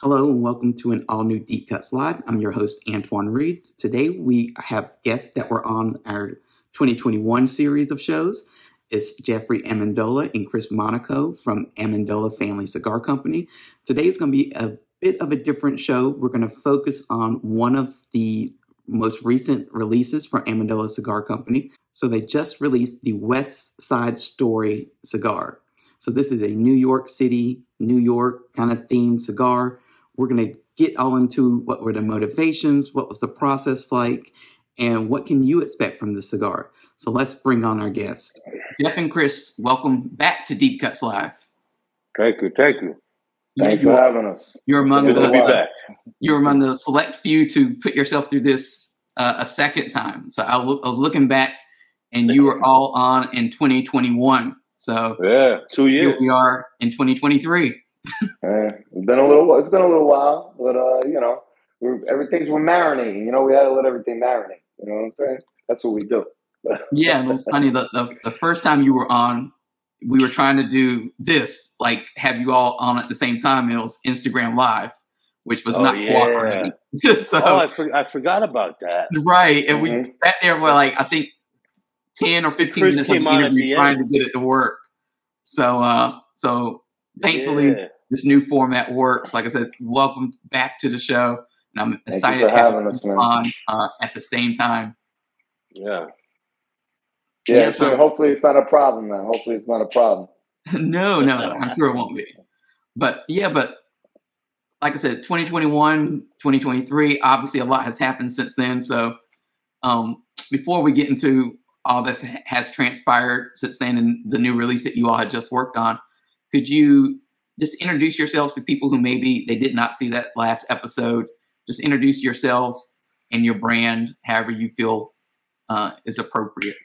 Hello and welcome to an all new Deep Cuts Live. I'm your host, Antoine Reid. Today we have guests that were on our 2021 series of shows. It's Jeffrey Amendola and Chris Monaco from Amendola Family Cigar Company. Today is going to be a bit of a different show. We're going to focus on one of the most recent releases from Amendola Cigar Company. So they just released the West Side Story cigar. So this is a New York City, New York kind of themed cigar. We're going to get all into what were the motivations, what was the process like, and what can you expect from the cigar. So let's bring on our guests. Jeff and Chris, welcome back to Deep Cuts Live. Thank you, thank you. Thanks you, for having us. You're among Good be the back. you're among the select few to put yourself through this uh, a second time. So I was looking back, and you were all on in 2021. So Yeah, two here years. we are in 2023. Eh, it's been a little. It's been a little while, but uh, you know, we're, everything's we're marinating. You know, we had to let everything marinate. You know what I'm saying? That's what we do. Yeah, and it's funny. The, the the first time you were on, we were trying to do this, like have you all on at the same time. It was Instagram Live, which was Oh, not yeah. cooperating. so Oh, I, for, I forgot about that. right, and we Mhm. sat there for like I think ten or fifteen Chris minutes of the interview the trying end. to get it to work. So uh, so thankfully Yeah. this new format works. Like I said, welcome back to the show, and I'm excited to have having us, you on uh, at the same time. yeah. Yeah. Yeah, so so- hopefully it's not a problem, man. Hopefully it's not a problem. no, no, no, I'm sure it won't be. But yeah, but like I said, 2021, 2023, obviously a lot has happened since then. So um, before we get into all this has transpired since then and the new release that you all had just worked on, could you just introduce yourselves to people who maybe they did not see that last episode? Just introduce yourselves and your brand, however you feel uh, is appropriate.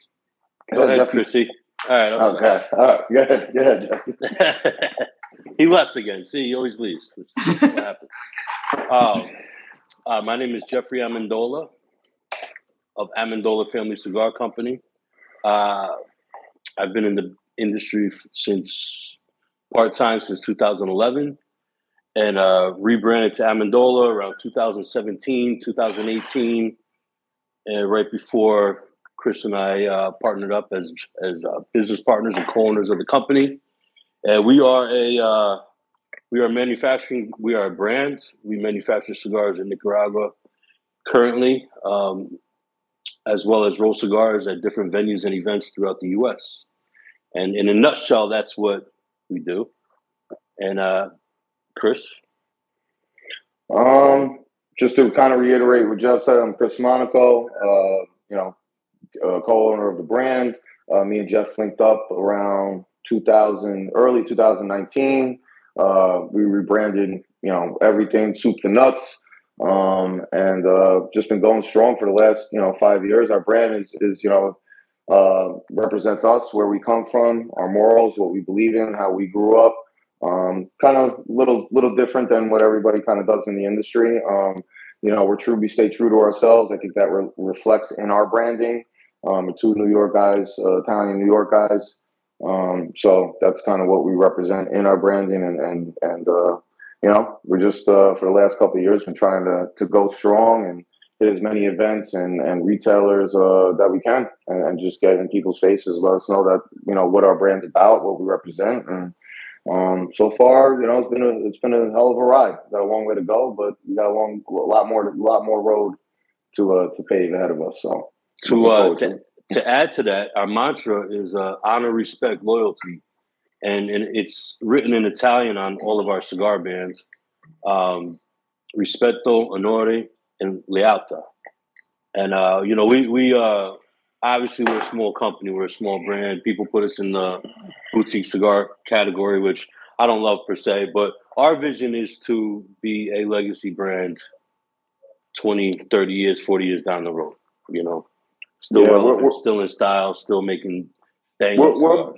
Go ahead, Chrissy. All right. I'm Okay. All right. Go ahead. Go ahead. He left again. See, he always leaves. This, this is what happens. Um, uh, my name is Jeffrey Amendola of Amendola Family Cigar Company. Uh, I've been in the industry f- since part time since 2011 and uh, rebranded to Amendola around 2017, 2018, and right before Chris and I uh, partnered up as as uh, business partners and co-owners of the company. And we are a uh, we are manufacturing. We are a brand. We manufacture cigars in Nicaragua currently, um, as well as roll cigars at different venues and events throughout the U.S. And in a nutshell, that's what we do. And uh, Chris, Um, just to kind of reiterate what Jeff said, I'm Chris Monaco. Uh, you know, uh, co-owner of the brand. Uh, me and Jeff linked up around 2000, early 2019. Uh, we rebranded, you know, everything soup to nuts, um, and uh, just been going strong for the last, you know, five years. Our brand is, is you know, uh, represents us, where we come from, our morals, what we believe in, how we grew up. Um, kind of little, little different than what everybody kind of does in the industry. Um, you know, we're true. We stay true to ourselves. I think that re- reflects in our branding. Um, two New York guys, uh, Italian New York guys. Um, so that's kind of what we represent in our branding, and and and uh, you know, we're just uh, for the last couple of years been trying to to go strong and as many events and and retailers uh, that we can, and, and just get in people's faces, let us know that you know what our brand's about, what we represent, and um, so far, you know, it's been a it's been a hell of a ride. Got a long way to go, but we got a long, a lot more, a lot more road to uh, to pave ahead of us. So to uh, to, to to add to that, our mantra is uh, honor, respect, loyalty, and, and it's written in Italian on all of our cigar bands. Um, rispetto, onore, and lealtà. And uh, you know, we we uh, obviously we're a small company, we're a small brand. People put us in the boutique cigar category, which I don't love per se, but our vision is to be a legacy brand 20, 30 years, 40 years down the road. You know, still Yeah, we're- we're- still in style, still making banging We're-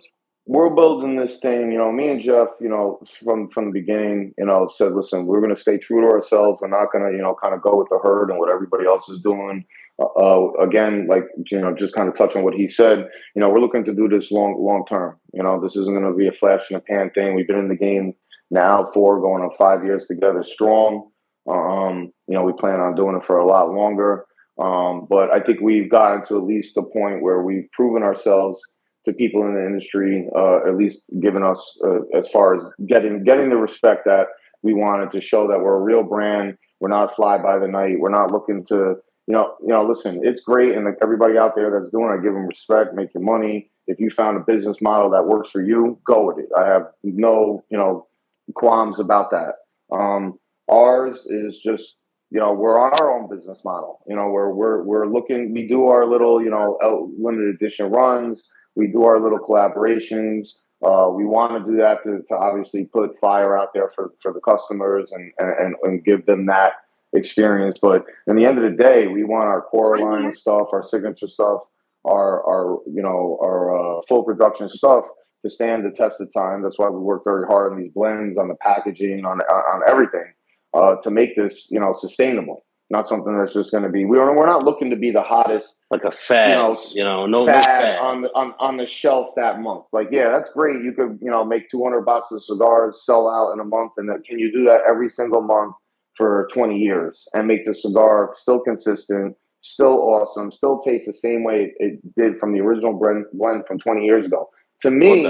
we're- building this thing. You know, me and Jeff, you know, from from the beginning, you know, said, listen, we're going to stay true to ourselves. We're not going to, you know, kind of go with the herd and what everybody else is doing. Uh, again, like you know, just kind of touch on what he said. You know, we're looking to do this long, long term. You know, this isn't going to be a flash in the pan thing. We've been in the game now, four going on five years together strong. Um, you know, we plan on doing it for a lot longer. Um, but I think we've gotten to at least the point where we've proven ourselves to people in the industry, uh, at least given us uh, as far as getting getting the respect that we wanted to show that we're a real brand. We're not fly by the night. We're not looking to, you know, you know. Listen, it's great, and everybody out there that's doing it, give them respect, make your money. If you found a business model that works for you, go with it. I have no, you know, qualms about that. Um, ours is just you know we're on our own business model you know we're we're we're looking we do our little you know limited edition runs we do our little collaborations uh, we want to do that to, to obviously put fire out there for, for the customers and, and, and give them that experience. But in the end of the day, we want our core line stuff, our signature stuff, our, our you know, our uh, full production stuff to stand the test of time. That's why we work very hard on these blends, on the packaging, on, on everything uh, to make this, you know, sustainable not something that's just going to be. We're we're not looking to be the hottest, like a fad. You know, you know no, fad, no fad on the on, on the shelf that month. Like, yeah, that's great. You could you know make two hundred boxes of cigars sell out in a month, and that, can you do that every single month for twenty years and make the cigar still consistent, still awesome, still taste the same way it did from the original blend, blend from twenty years ago? To me,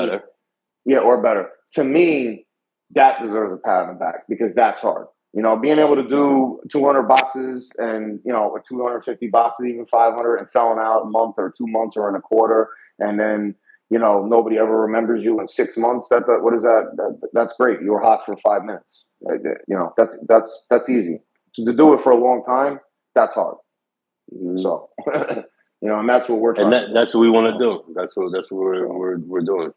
yeah, or better. To me, that deserves a pat on the back because that's hard. You know, being able to do 200 boxes and, you know, or 250 boxes, even 500 and selling out a month or two months or in a quarter. And then, you know, nobody ever remembers you in six months. That, that what is that? that? That's great. You were hot for five minutes. You know, that's, that's, that's easy to, to do it for a long time. That's hard. Mm-hmm. So, you know, and that's what we're trying. And that, that's what we want to do. That's what, that's what we're, we're, we're doing.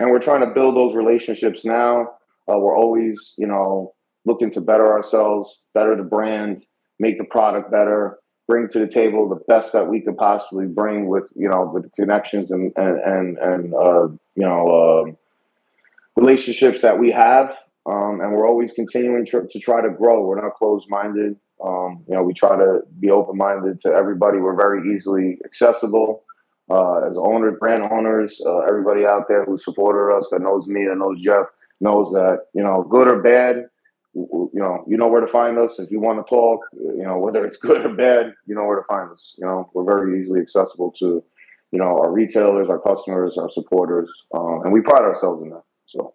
And we're trying to build those relationships now. Uh, we're always, you know, looking to better ourselves, better the brand, make the product better, bring to the table the best that we could possibly bring with you know with connections and and and, and uh, you know uh, relationships that we have. Um, and we're always continuing to, to try to grow. We're not closed minded. Um, you know, we try to be open minded to everybody. We're very easily accessible. Uh, as owners, brand owners, uh, everybody out there who supported us, that knows me, that knows Jeff, knows that you know, good or bad, you know, you know where to find us if you want to talk. You know, whether it's good or bad, you know where to find us. You know, we're very easily accessible to, you know, our retailers, our customers, our supporters, um, and we pride ourselves in that. So,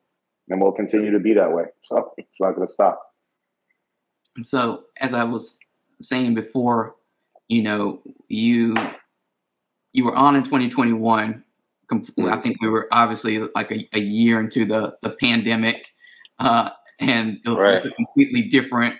and we'll continue to be that way. So it's not going to stop. So, as I was saying before, you know, you you were on in 2021. I mm-hmm. think we were obviously like a, a year into the the pandemic. Uh, and it was right. a completely different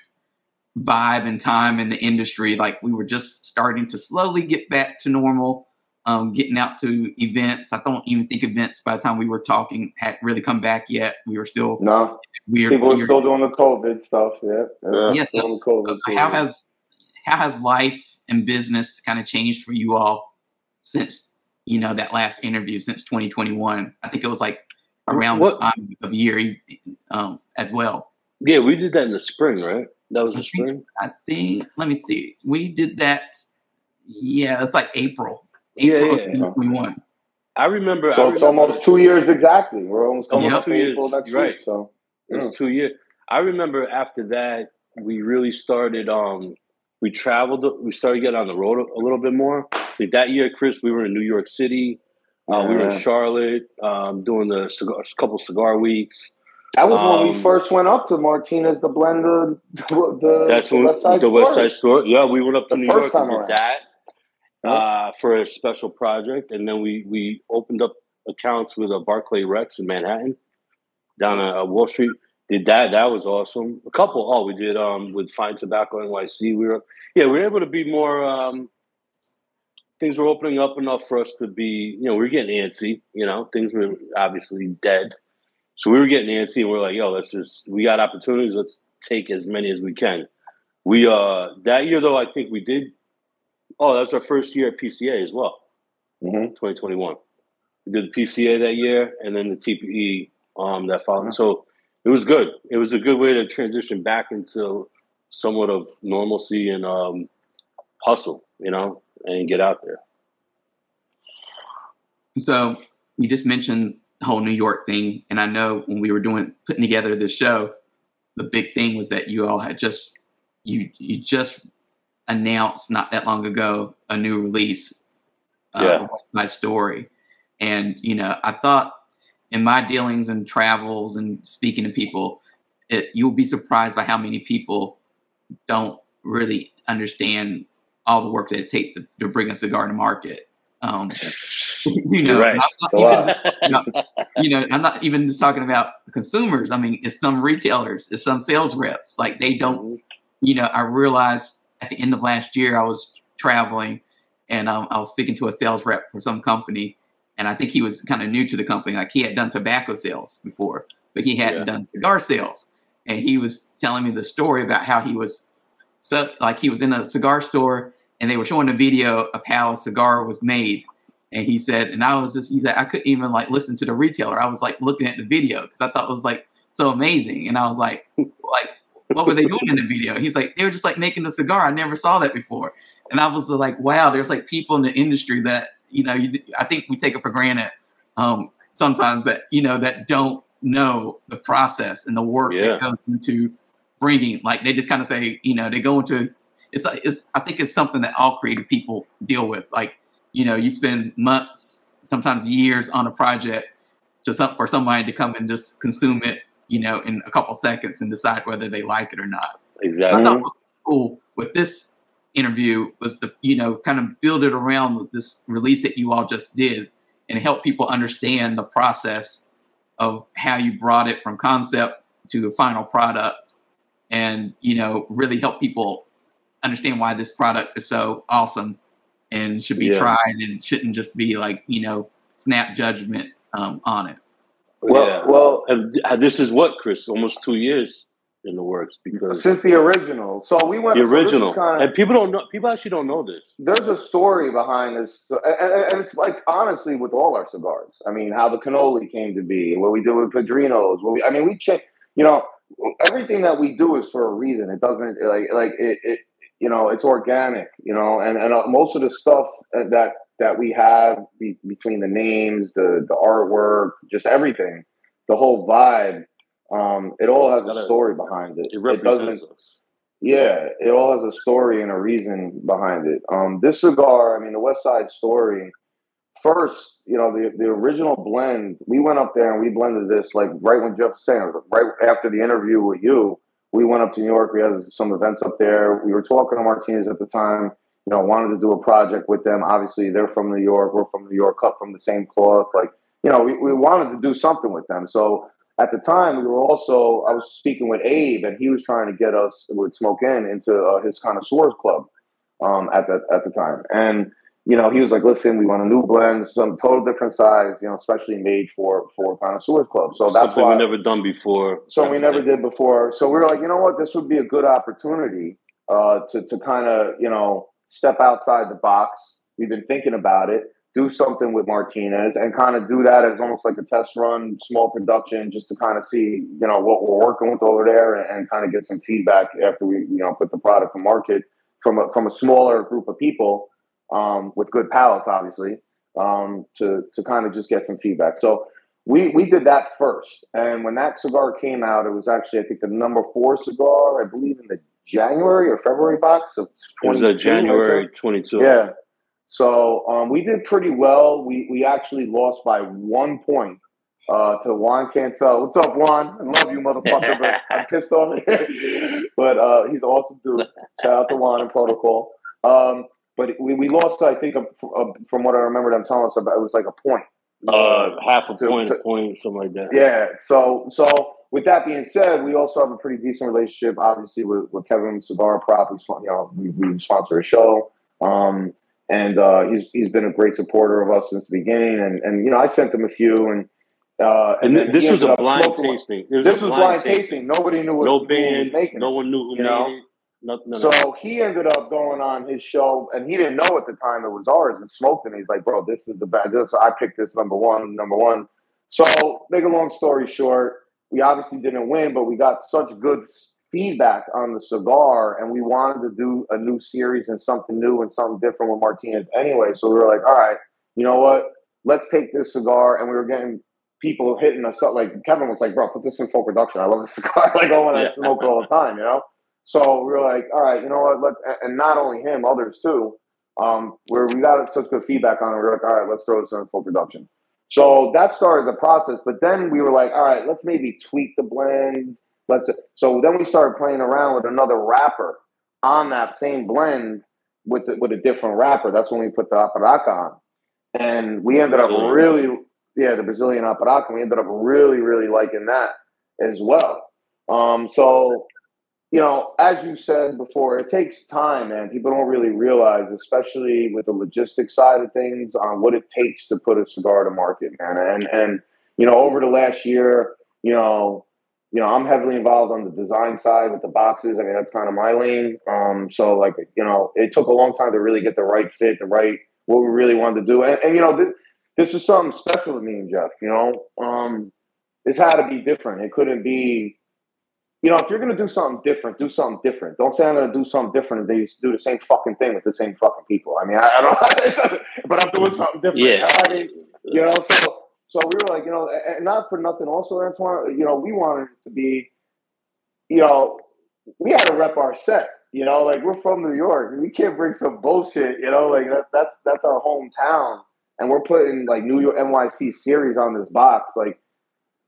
vibe and time in the industry. Like we were just starting to slowly get back to normal, um, getting out to events. I don't even think events by the time we were talking had really come back yet. We were still no. Weird, People are still doing the COVID stuff. Yeah, yeah. yeah so, COVID so how has how has life and business kind of changed for you all since you know that last interview since 2021? I think it was like around what, the time of year um, as well. Yeah, we did that in the spring, right? That was the spring. I think. Let me see. We did that. Yeah, it's like April. April yeah, yeah. 2021. I remember. So I it's almost two years exactly. We're almost coming yep. two April next right. week. So yeah. it's two years. I remember after that we really started. Um, we traveled. We started getting on the road a, a little bit more. Like that year, Chris, we were in New York City. Uh, we were in Charlotte um, doing the cigar, couple cigar weeks. That was um, when we um, first went up to Martinez, the blender, the, that's the West Side the West Side store. Yeah, we went up to the New York and did that uh, for a special project, and then we we opened up accounts with a Barclay Rex in Manhattan, down at Wall Street. Did that? That was awesome. A couple. Oh, we did um, with Fine Tobacco NYC. We were yeah, we were able to be more. Um, things were opening up enough for us to be, you know, we were getting antsy. You know, things were obviously dead, so we were getting antsy, and we are like, "Yo, let's just we got opportunities. Let's take as many as we can." We uh that year though, I think we did. Oh, that was our first year at PCA as well. Mm-hmm. 2021. We did the PCA that year, and then the TPE um that followed. Mm-hmm. So it was good. It was a good way to transition back into somewhat of normalcy and um, hustle. You know, and get out there. So you just mentioned the whole New York thing. And I know when we were doing putting together this show, the big thing was that you all had just you you just announced not that long ago a new release uh, Yeah. West Side Story, and you know I thought in my dealings and travels and speaking to people, it, you'll be surprised by how many people don't really understand all the work that it takes to, to bring a cigar to market. Um, you know, right. I'm not even you know, I'm not even just talking about consumers. I mean, it's some retailers, it's some sales reps. Like they don't, you know, I realized at the end of last year, I was traveling and um, I was speaking to a sales rep for some company. And I think he was kind of new to the company. Like he had done tobacco sales before, but he hadn't Yeah. done cigar sales. And he was telling me the story about how he was so like he was in a cigar store and they were showing a video of how a cigar was made. And he said, and I was just, he said, I couldn't even like listen to the retailer. I was like looking at the video because I thought it was like so amazing. And I was like, like, what were they doing in the video? He's like, they were just like making the cigar. I never saw that before. And I was like, wow, there's like people in the industry that, you know, you, I think we take it for granted um, sometimes that, you know, that don't know the process and the work Yeah. that goes into bringing, like they just kind of say, you know, they go into, it's it's, I think it's something that all creative people deal with. Like, you know, you spend months, sometimes years on a project to some, for somebody to come and just consume it, you know, in a couple seconds and decide whether they like it or not. I Exactly. thought what was cool with this interview was the you know kind of build it around this release that you all just did and help people understand the process of how you brought it from concept to a final product and you know really help people understand why this product is so awesome and should be Yeah. tried and shouldn't just be like you know snap judgment um, on it Well, yeah. well, And this is what, Chris? Almost two years in the works because since the original. So we went the so original. kinda- and people don't know. People actually don't know this. there's a story behind this, and, and- and it's like honestly with all our cigars. I mean, how the cannoli came to be, what we do with Padrinos. What we, I mean, we change. You know, everything that we do is for a reason. It doesn't like like it. it you know, it's organic. You know, and and uh, most of the stuff that that we have be, between the names, the the artwork, just everything, the whole vibe. Um, it all has a story behind it. It It doesn't. us. Yeah, it all has a story and a reason behind it. Um, this cigar, I mean, the West Side Story. First, you know, the the original blend. We went up there and we blended this like right when Jeff was saying, right after the interview with you. We went up to New York. We had some events up there. We were talking to Martinez at the time. You know, wanted to do a project with them. Obviously, they're from New York. We're from New York, cut from the same cloth. Like, you know, we, we wanted to do something with them. So at the time, we were also I was speaking with Abe, and he was trying to get us with Smoke Inn into uh, his connoisseurs club um, at the at the time. And you know, he was like, "Listen, we want a new blend, some total different size, you know, especially made for for connoisseurs club." So that's Something why we never done before. so we never did before. So we were like, you know what, this would be a good opportunity uh, to to kind of you know step outside the box. We've been thinking about it, do something with Martinez, and kind of do that as almost like a test run, small production, just to kind of see you know what we're working with over there, and, and kind of get some feedback after we you know put the product to market from a from a smaller group of people um, with good palates, obviously, um, to to kind of just get some feedback. So we we did that first, and when that cigar came out, it was actually I think the number four cigar, I believe, in the January or February box of It was 22, January 22. Yeah. So um, we did pretty well. We we actually lost by one point uh, to Juan Cancel. What's up, Juan? I love you, motherfucker. but I'm pissed off. but uh, he's an awesome dude. Shout out to Juan and Protocol. Um, but we, we lost, I think, uh, from what I remember them telling us about, it was like a point. Uh, half a To- point, to- a point, something like that. Yeah. So so with that being said, we also have a pretty decent relationship, obviously, with, with Kevin Cigar Prop. We, you know, we, we sponsor a show. Um, and uh, he's he's been a great supporter of us since the beginning. And and you know, I sent him a few, and uh, And then this was a blind tasting. This was blind tasting. Nobody knew what No bands. making No one knew who you made know? it. Nothing. No, So no. he ended up going on his show, and he didn't know at the time it was ours, and smoked it. And he's like, "Bro, this is the bad. This I picked this number one, number one." So, make a long story short, we obviously didn't win, but we got such good feedback on the cigar, and we wanted to do a new series and something new and something different with Martinez anyway. So we were like, "All right, you know what? Let's take this cigar." And we were getting people hitting us up. Like Kevin was like, "Bro, put this in full production. I love this cigar. like, I want to Yeah. smoke it all the time." You know. So we were like, "All right, you know what? Let and not only him, others too. Um, where we got such good feedback on it, we were like, "All right, let's throw this in full production." So that started the process. But then we were like, "All right, let's maybe tweak the blend. Let's. So then we started playing around with another wrapper on that same blend with the, with a different wrapper. That's when we put the aparaca on, and we ended up really, yeah, the Brazilian aparaca. We ended up really, really liking that as well. Um, so, you know, as you said before, it takes time, man. People don't really realize, especially with the logistics side of things, on what it takes to put a cigar to market, man. And and you know, over the last year, you know, you know, I'm heavily involved on the design side with the boxes. I mean, that's kind of my lane. Um, so like, you know, it took a long time to really get the right fit, the right what we really wanted to do. And, and you know, this, this was something special to me and Jeff. You know, um, this had to be different. It couldn't be. You know, if you're gonna do something different, do something different. Don't say I'm gonna do something different and they do the same fucking thing with the same fucking people. I mean, I, I don't. but I'm doing something different. Yeah. I mean, you know, so so we were like, you know, and not for nothing. Also, Antoine, you know, we wanted it to be, you know, we had to rep our set. You know, like we're from New York, we can't bring some bullshit. You know, like that, that's that's our hometown, and we're putting like New York NYC series on this box. Like,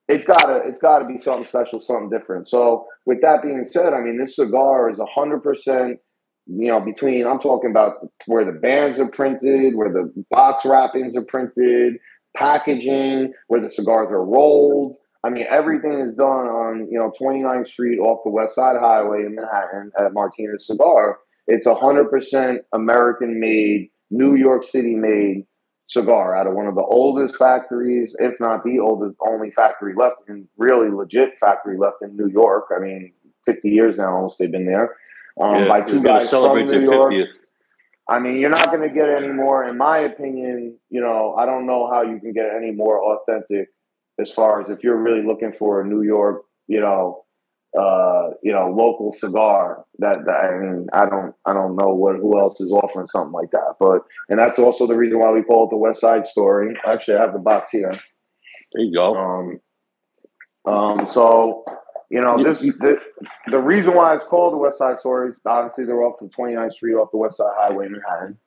it's gotta it's gotta be something special, something different. So, with that being said, I mean, this cigar is hundred percent. You know, between I'm talking about where the bands are printed, where the box wrappings are printed, packaging, where the cigars are rolled. I mean, everything is done on you know 29th Street off the West Side Highway in Manhattan at Martinez Cigar. It's a hundred percent American made, New York City made cigar out of one of the oldest factories, if not the oldest, only factory left, and really legit factory left in New York. I mean, 50 years now almost they've been there. Um, Yeah, by two guys celebrate from their New York. 50th. I mean, you're not going to get any more, in my opinion. You know, I don't know how you can get any more authentic as far as if you're really looking for a New York, you know, uh, you know, local cigar. That, that I mean, I don't, I don't know what who else is offering something like that. But and that's also the reason why we call it the West Side Story. Actually, I have the box here. There you go. Um, um, so you know, this the, the reason why it's called the West Side Story is obviously they're off from 29th Street off the West Side Highway in Manhattan.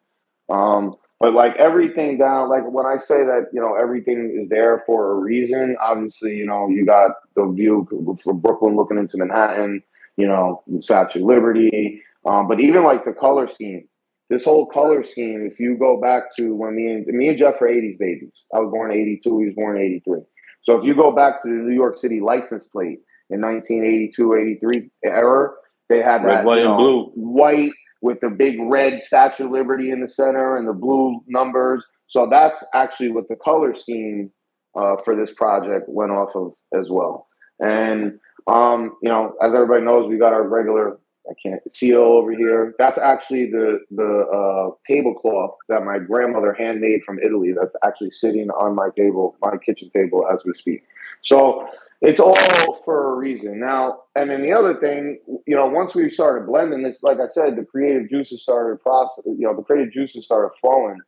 Um, but like everything down, like when I say that, you know, everything is there for a reason. Obviously, you know, you got the view from Brooklyn looking into Manhattan. You know, Statue of Liberty. Um, but even like the color scheme, this whole color scheme. If you go back to when me and me and Jeff are 80s babies. I was born in 82. He was born in 83. So if you go back to the New York City license plate in 1982, 83 era, they had Red, that white, you and blue. white with the big red Statue of Liberty in the center and the blue numbers. So that's actually what the color scheme uh, for this project went off of as well. And um, you know, as everybody knows, we got our regular I can't seal over here. That's actually the the uh, tablecloth that my grandmother handmade from Italy. That's actually sitting on my table, my kitchen table as we speak. So it's all for a reason. Now, and then the other thing, you know, once we started blending this, like I said, the creative juices started process. You know, the creative juices started flowing,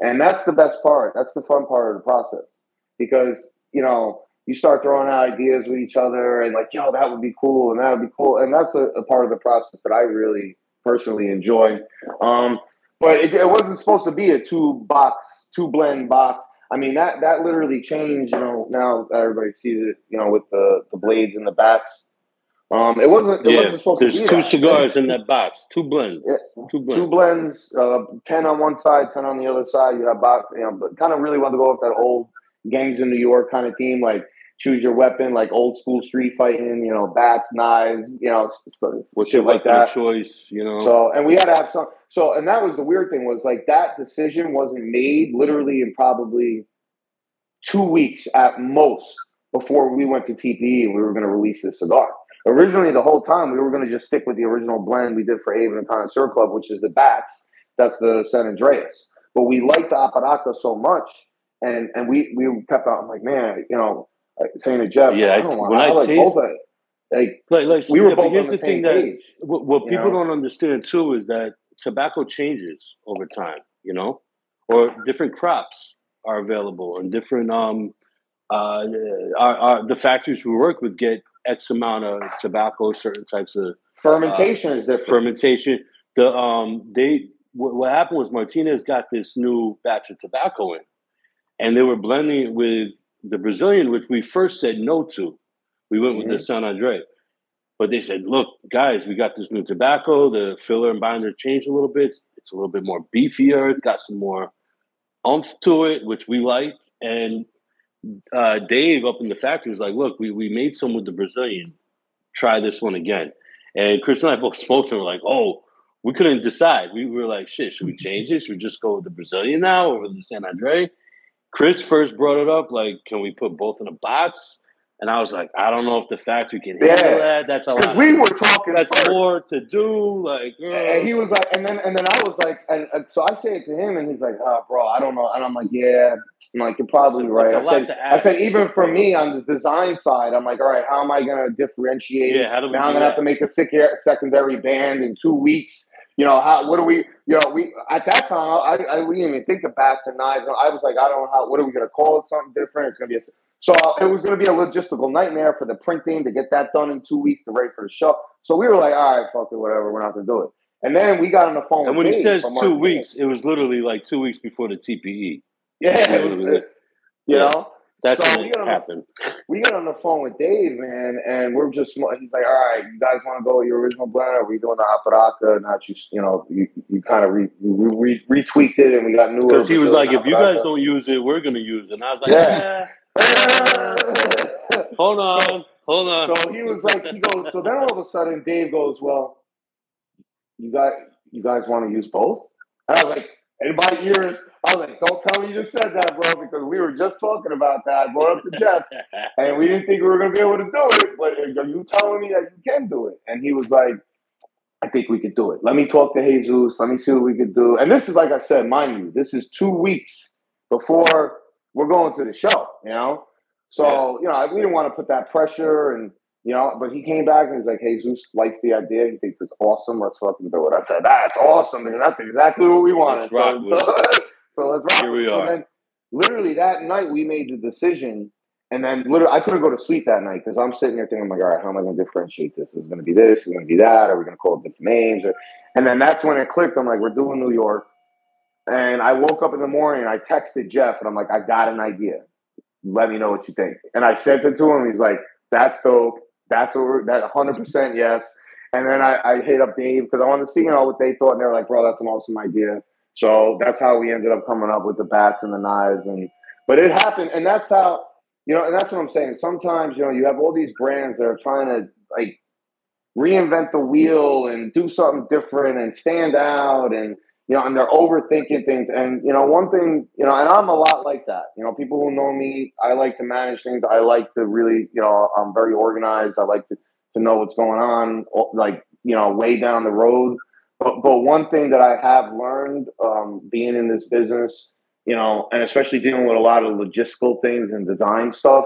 and that's the best part. That's the fun part of the process because you know you start throwing out ideas with each other and like, yo, that would be cool and that would be cool, and that's a, a part of the process that I really personally enjoy. Um, but it, it wasn't supposed to be a two box, two blend box. I mean that that literally changed. You know, now everybody sees it. You know, with the the blades and the bats. Um, it wasn't. It Yeah, wasn't supposed there's to be two that. cigars in that box, two blends, Yeah, two blends. Two blends, uh, ten on one side, ten on the other side. You have box, you know, but kind of really want to go with that old gangs in New York kind of theme, like choose your weapon, like old school street fighting. You know, bats, knives, you know, What's shit your like that. choice? You know, So, and we had to have some. So, and that was the weird thing was like that decision wasn't made literally in probably two weeks at most before we went to TPE and we were going to release this cigar. Originally, the whole time we were going to just stick with the original blend we did for Avon and Connoisseur Club, which is the Bats. That's the San Andres. But we liked the Aparaca so much, and and we we kept on like, man, you know, like saying to Jeff, Yeah, I don't want. I, I like taste- both of. Like like, like we were both on the the thing same that page. what, what people know? don't understand too is that tobacco changes over time, you know, or different crops are available and different um uh, our, our, the factories we work with get X amount of tobacco, certain types of fermentation uh, is different. Fermentation. The um they what, what happened was Martinez got this new batch of tobacco in, and they were blending it with the Brazilian, which we first said no to. We went mm-hmm. with the mm-hmm. San Andre. But they said, look, guys, we got this new tobacco. The filler and binder changed a little bit. It's a little bit more beefier. It's got some more umph to it, which we like. And uh, Dave up in the factory was like, look, we, we made some with the Brazilian. Try this one again. And Chris and I both spoke to him like, oh, we couldn't decide. We were like, shit, should we change it? Should we just go with the Brazilian now or with the San Andre? Chris first brought it up, like, can we put both in a box? And I was like, I don't know if the factory can handle yeah. that. That's a lot. we were talking. That's first. more to do. Like, and he was like, and then and then I was like, and, and, so I say it to him, and he's like, oh, bro, I don't know. And I'm like, yeah, I'm like, you're probably right. I said, I said, even for me on the design side, I'm like, all right, how am I going to differentiate? Yeah, how do we now I'm going to have to make a secondary band in two weeks. You know how? What do we? You know, we at that time I, I, we didn't even think of bats and knives. I was like, I don't know how. What are we going to call it? Something different? It's going to be a so it was going to be a logistical nightmare for the printing to get that done in two weeks to ready for the show. So we were like, all right, fuck it, whatever, we're not going to do it. And then we got on the phone. And when he says two weeks, it was literally like two weeks before the TPE. Yeah, was, you yeah. know. That's so when it happened. The, we got on the phone with Dave, man, and we're just he's like, "All right, you guys want to go with your original blend? Are we doing the Aparaca? Not you, you know, you, you kind of re, re, re, retweaked it, and we got new." Because he was like, "If you guys don't use it, we're gonna use it." And I was like, "Yeah." Ah. hold on, so, hold on. So he was like, he goes. So then all of a sudden, Dave goes, "Well, you got, you guys want to use both?" And I was like, in my ears, I was like, don't tell me you just said that, bro, because we were just talking about that. I brought up the Jeff, and we didn't think we were going to be able to do it, but are you telling me that you can do it? And he was like, I think we could do it. Let me talk to Jesus. Let me see what we could do. And this is, like I said, mind you, this is two weeks before we're going to the show, you know? So, you know, we didn't want to put that pressure and you know, but he came back and he's like, "Hey, Zeus likes the idea. He thinks it's awesome. Let's fucking do it." I said, "That's awesome, and that's exactly what we wanted." So, so, so, let's rock. Here we so are. Then, literally that night, we made the decision, and then literally, I couldn't go to sleep that night because I'm sitting there thinking, "I'm like, all right, how am I going to differentiate this? Is going to be this? Is it going to be that? Are we going to call it different names?" Or, and then that's when it clicked. I'm like, "We're doing New York," and I woke up in the morning and I texted Jeff, and I'm like, "I got an idea. Let me know what you think." And I sent it to him. He's like, "That's dope." That's what we're, that 100% yes. And then I, I hit up Dave because I wanted to see, you know, what they thought. And they were like, bro, that's an awesome idea. So that's how we ended up coming up with the bats and the knives. And, but it happened. And that's how, you know, and that's what I'm saying. Sometimes, you know, you have all these brands that are trying to like reinvent the wheel and do something different and stand out and, you know, and they're overthinking things. And, you know, one thing, you know, and I'm a lot like that. You know, people who know me, I like to manage things. I like to really, you know, I'm very organized. I like to, to know what's going on, like, you know, way down the road. But, but one thing that I have learned um, being in this business, you know, and especially dealing with a lot of logistical things and design stuff,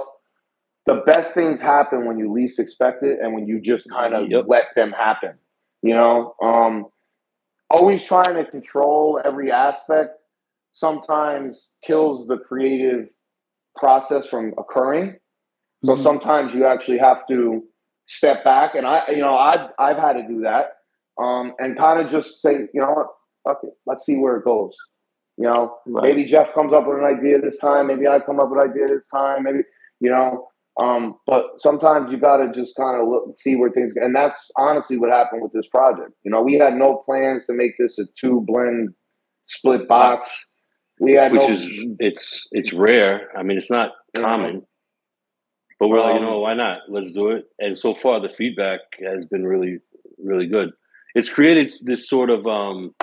the best things happen when you least expect it and when you just kind of yep. let them happen. You know, um, always trying to control every aspect sometimes kills the creative process from occurring. So mm-hmm. sometimes you actually have to step back, and I, you know, I've I've had to do that, um, and kind of just say, you know what, fuck it, let's see where it goes. You know, right. maybe Jeff comes up with an idea this time, maybe I come up with an idea this time, maybe you know, um, but sometimes you got to just kind of look, see where things, go. and that's honestly what happened with this project. You know, we had no plans to make this a two blend split box. We had which no, is it's it's rare. I mean, it's not common, but we're um, like, you know, why not? Let's do it. And so far, the feedback has been really, really good. It's created this sort of um,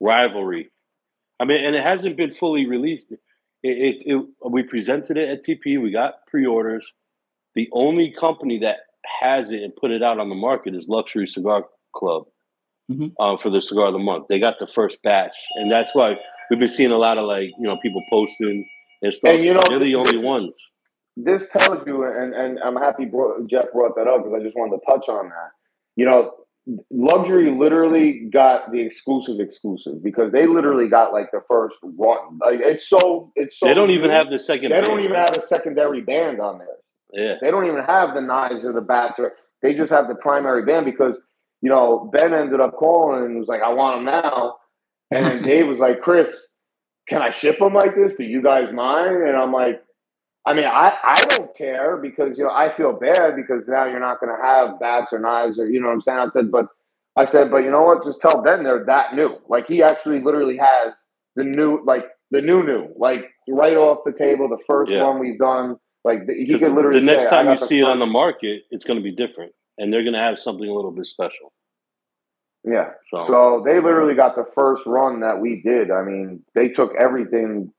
rivalry. I mean, and it hasn't been fully released. It, it, it, we presented it at TP. We got pre-orders the only company that has it and put it out on the market is Luxury Cigar Club mm-hmm. uh, for the cigar of the month. They got the first batch, and that's why we've been seeing a lot of like you know people posting and stuff. And you know, they're the only this, ones. This tells you, and and I'm happy bro- Jeff brought that up because I just wanted to touch on that. You know, luxury literally got the exclusive exclusive because they literally got like the first one. Like it's so it's so. They don't even have the second. They band, don't even have a secondary band on there. Yeah. They don't even have the knives or the bats or they just have the primary band because you know Ben ended up calling and was like, "I want them now," and then Dave was like, "Chris, can I ship them like this? Do you guys mind?" And I'm like. I mean, I, I don't care because you know I feel bad because now you're not going to have bats or knives or you know what I'm saying. I said, but I said, but you know what? Just tell Ben they're that new. Like he actually literally has the new, like the new new, like right off the table, the first Yeah. one we've done. Like the, he 'Cause could literally the next say, time you see it on the market, it's going to be different, and they're going to have something a little bit special. yeah. So, So they literally got the first run that we did. I mean, they took everything.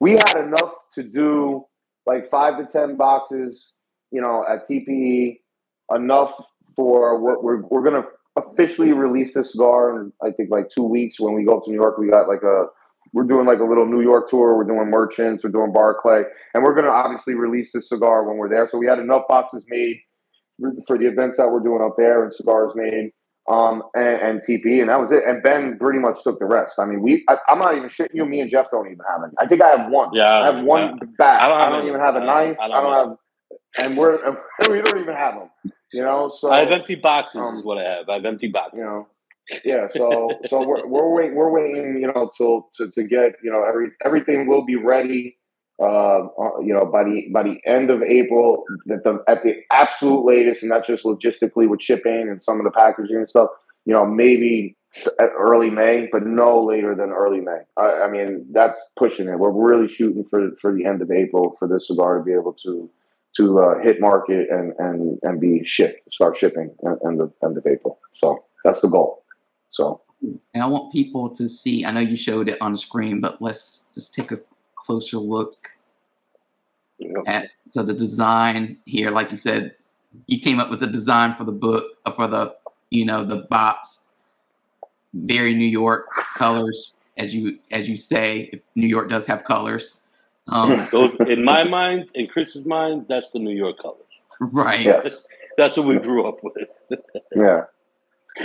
We had enough to do like five to ten boxes, you know, at TPE, enough for what we're we're gonna officially release this cigar in I think like two weeks when we go up to New York. We got like a we're doing like a little New York tour. We're doing merchants. We're doing Barclay, and we're gonna obviously release this cigar when we're there. So we had enough boxes made for the events that we're doing up there and cigars made um, and, and TP, and that was it. And Ben pretty much took the rest. I mean, we I, I'm not even shitting you. Me and Jeff don't even have any. I think I have one. yeah, I have one bat. I I don't don't, any. even have a I- knife. I I don't don't, have, and we're we don't even have them. You know, so I have empty boxes. um, is what I have. I have empty boxes. you know, yeah. So so we're we're waiting we're waiting. You know, till to, to get you know every everything will be ready. Uh, uh, you know, by the by the end of April, at the at the absolute latest, and not just logistically with shipping and some of the packaging and stuff. You know, maybe early May, but no later than early May. I, I mean, that's pushing it. We're really shooting for for the end of April for this cigar to be able to to uh, hit market and and and be shipped, start shipping end of end of April. So that's the goal. So And I want people to see. I know you showed it on the screen, but let's just take a closer look You know? at so the design here. Like you said, you came up with the design for the book uh, for the you know the box. Very New York colors, as you as you say. If New York does have colors, um, Those, in my mind, in Chris's mind, that's the New York colors. right? yeah, That's what we grew up with. yeah.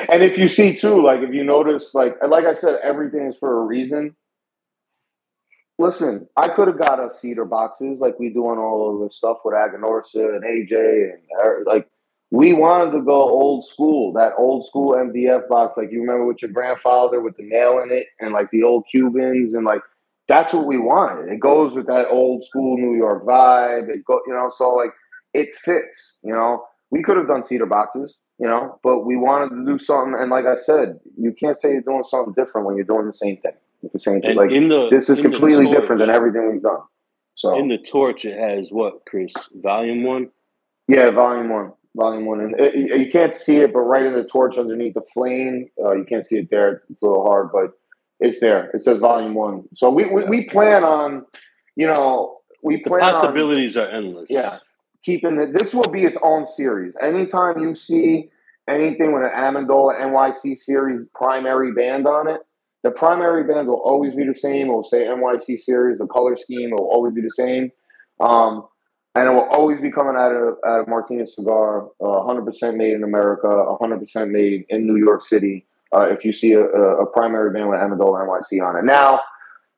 And if you see too, like if you notice, like like I said, everything is for a reason. Listen, I could have got us cedar boxes like we do on all of the stuff with Aganorsa and AJ and like we wanted to go old school, that old school MDF box, like you remember with your grandfather with the nail in it and like the old Cubans and like that's what we wanted. It goes with that old school New York vibe. It go, you know, so like it fits. You know, we could have done cedar boxes, you know, but we wanted to do something. And like I said, you can't say you're doing something different when you're doing the same thing. It's the same thing. And Like the this is the completely torch- different than everything we've done. So In the torch, it has what, Chris? Volume one. Yeah, volume one, volume one, and it, you you can't see it, but right in the torch underneath the flame, uh, you can't see it there. It's a little hard, but it's there. It says volume one. So we we, we plan on, you know, we The plan on possibilities are endless. yeah, keeping it. This will be its own series. Anytime you see anything with an Amendola NYC series primary band on it, the primary band will always be the same. It will say NYC series. The color scheme will always be the same. Um, and it will always be coming out of, out of Martinez Cigar, uh, 100% made in America, 100% made in New York City. Uh, if you see a, a, a primary band with Amendola NYC on it. Now,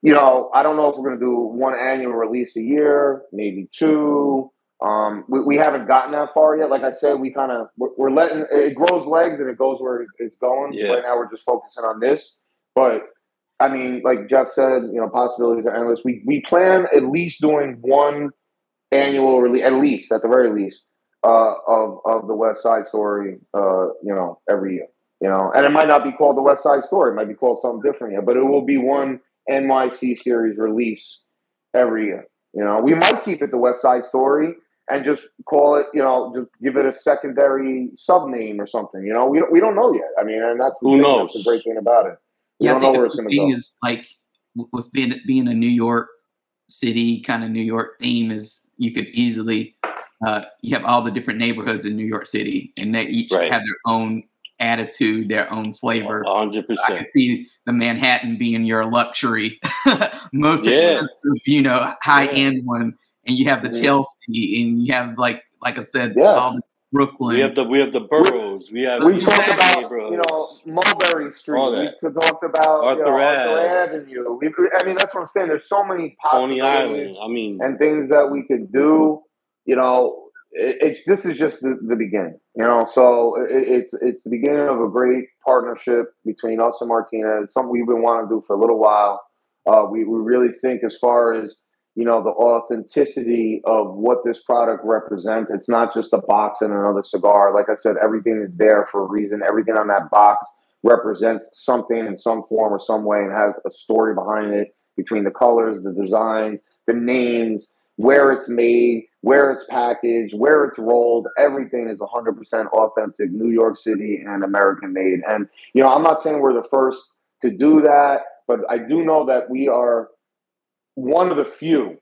you know, I don't know if we're going to do one annual release a year, maybe two. Um, we, we haven't gotten that far yet. Like I said, we kind of we're, we're letting it grows legs and it goes where it's going. Yeah. Right now, we're just focusing on this. But I mean, like Jeff said, you know, possibilities are endless. We we plan at least doing one annual release, at least at the very least, uh, of of the West Side Story. Uh, you know, every year. You know, and it might not be called the West Side Story. It might be called something different yet, but it will be one NYC series release every year. You know, we might keep it the West Side Story and just call it, you know, just give it a secondary sub name or something. You know, we don't, we don't know yet. I mean, and that's the Who thing, knows? That's the great thing about it. We Yeah, don't know where the it's going to thing go. is like with being, being a New York City kind of New York theme is you could easily uh, you have all the different neighborhoods in New York City, and they each Right. have their own attitude, their own flavor. A hundred I can see the Manhattan being your luxury, most Yeah. expensive, you know, high Yeah. end one, and you have the. Chelsea, and you have like like I said, Yeah. all the Brooklyn. We have the we have the boroughs. We have We the talked about you know Mulberry Street. We that. could talk about Arthur you know, Arthur Avenue. We could, I mean, that's what I'm saying. There's so many Coney Island. possibilities I mean, and things that we could do. You know, it, it's this is just the, the beginning. You know, so it, it's it's the beginning of a great partnership between us and Martinez. Something we've been wanting to do for a little while. Uh, we we really think as far as you know the authenticity of what this product represents. It's not just a box and another cigar. Like I said, everything is there for a reason. Everything on that box represents something in some form or some way and has a story behind it between the colors, the designs, the names, where it's made, where it's packaged, where it's rolled. Everything is 100% authentic, New York City and American made. And, you know, I'm not saying we're the first to do that, but I do know that we are one of the few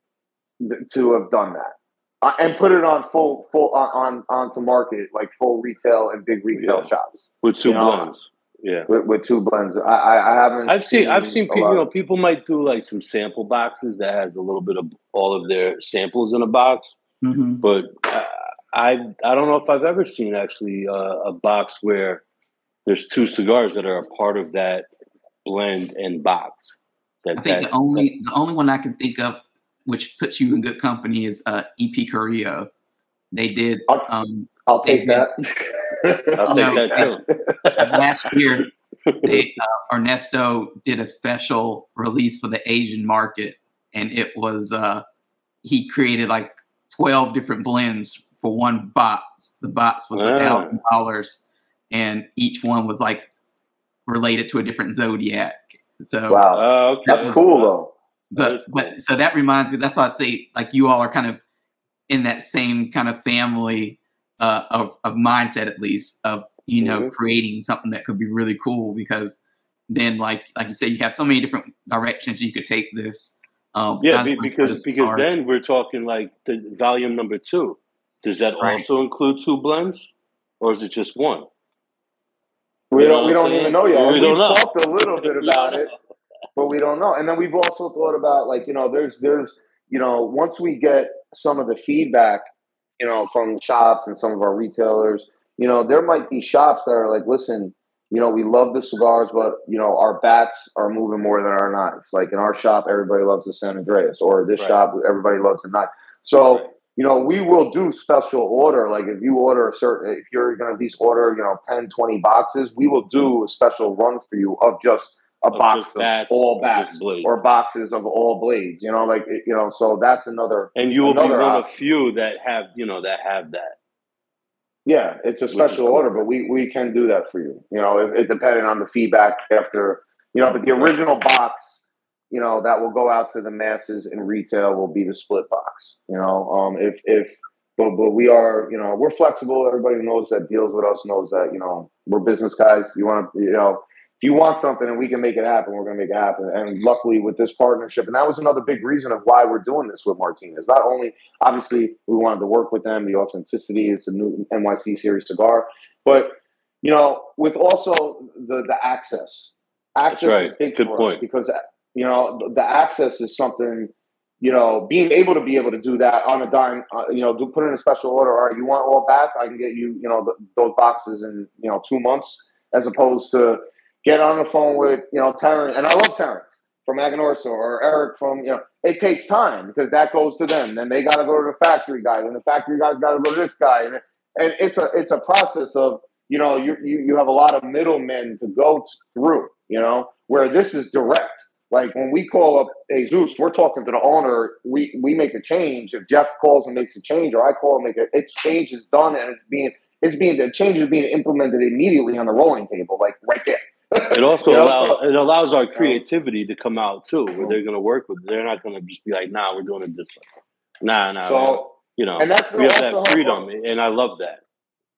to have done that. Uh, and put it on full, full on, on onto market like full retail and big retail Yeah. shops with two you know, blends. Yeah. with, with two blends. I, I, I haven't. I've seen I've seen people you know people might do like some sample boxes that has a little bit of all of their samples in a box, Mhm. but uh, I I don't know if I've ever seen actually uh, a box where there's two cigars that are a part of that blend and box. I think that- the only the only one I can think of which puts you in good company is uh, EP Carrillo. They did I'll- um, I'll take that. I'll No, take that too. last year. They uh, Ernesto did a special release for the Asian market, and it was uh, he created like twelve different blends for one box. The box was a thousand dollars, and each one was like related to a different zodiac. So wow, Uh, okay. that's was- cool though. but but so that reminds me. That's why I say like you all are kind of in that same kind of family uh, of of mindset, at least of you know Mhm. creating something that could be really cool because then like like you said, you have so many different directions you could take this. Um, Yeah, be, because because cigars. then we're talking like the volume number two. Does that Right. also include two blends, or is it just one? We You know don't. We don't saying? even know yet. We We talked a little bit about it, but we don't know. And then we've also thought about like you know, there's there's you know, once we get some of the feedback, you know, from shops and some of our retailers, you know, there might be shops that are like, listen, you know, we love the cigars, but you know, our bats are moving more than our knives. Like in our shop, everybody loves the San Andres, or this Right. shop, everybody loves the knife. So Right. You know, we will do special order. Like if you order a certain, if you're going to at least order, you know, 10, 20 boxes, we will do a special run for you of just a Of box just of bats, all bats blades. or boxes of all blades, you know, like, you know, so that's another, and you will be one of few that have you know that have that. yeah, it's a special cool. order, but we, we can do that for you, you know, it, it depending on the feedback after, you know, but the original box, you know, that will go out to the masses in retail will be the split box, you know, um, if, if, but, but we are, you know, we're flexible. Everybody who knows that deals with us knows that, you know, we're business guys. You want to, you know, if you want something and we can make it happen, we're going to make it happen. And luckily with this partnership, and that was another big reason of why we're doing this with Martinez. Not only, obviously, we wanted to work with them, the authenticity, it's a new NYC series cigar, but, you know, with also the, the access. Access right. is big Good for point. us because, you know, the, the access is something you know, being able to be able to do that on a dime, uh, you know, do put in a special order. All right, you want all bats? I can get you, you know, th those boxes in, you know, two months, as opposed to get on the phone with, you know, Terrence. And I love Terrence from Aganorsa or Eric from, you know, it takes time because that goes to them. Then they got to go to the factory guy, and the factory guys got to go to this guy, and and it's a it's a process of, you know, you you you have a lot of middlemen to go through, you know, where this is direct. Like when we call up a Zeus, we're talking to the owner. We we make a change. If Jeff calls and makes a change, or I call and make it, it's change is done and it's being it's being the change is being implemented immediately on the rolling table, like right there. It also You know, allows so- it allows our creativity to come out too, where they're going to work with. They're not going to just be like, "Nah, we're doing it this way." Nah, nah. man. So you know, and that's we have that freedom, our- and I love that.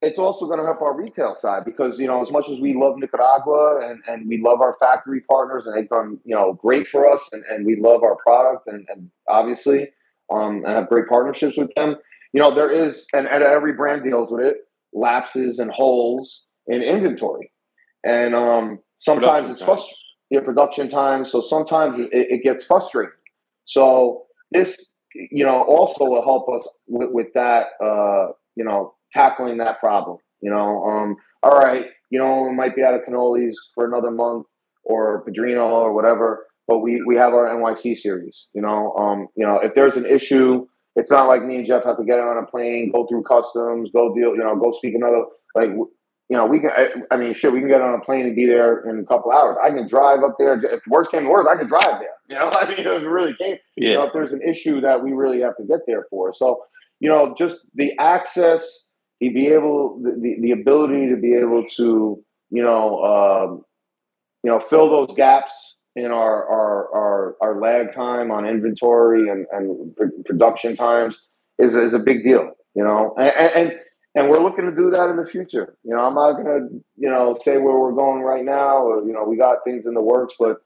It's also going to help our retail side because you know as much as we love Nicaragua and, and we love our factory partners and they've done you know great for us and, and we love our product and, and obviously um, and have great partnerships with them. You know there is and, and every brand deals with it lapses and holes in inventory, and um, sometimes Production it's frustrating. Production time. So sometimes it, it gets frustrating. So this, you know, also will help us with, with that, uh, you know, tackling that problem. You know, um, all right, you know, we might be out of cannolis for another month or Padrino or whatever, but we we have our NYC series. You know, um, you know, if there's an issue, it's not like me and Jeff have to get on a plane, go through customs, go deal, you know, go speak another like. You know, we can. I, mean, shit, we can get on a plane and be there in a couple hours. I can drive up there. If worst came to worst, I could drive there. You know, I mean, it really came. Yeah. You know, if there's an issue that we really have to get there for, so you know, just the access, the be able, the, the ability to be able to, you know, um, you know, fill those gaps in our our our, our lag time on inventory and, and production times is, is a big deal, you know, and, and and we're looking to do that in the future. You know, I'm not gonna you know say where we're going right now, or you know, we got things in the works, but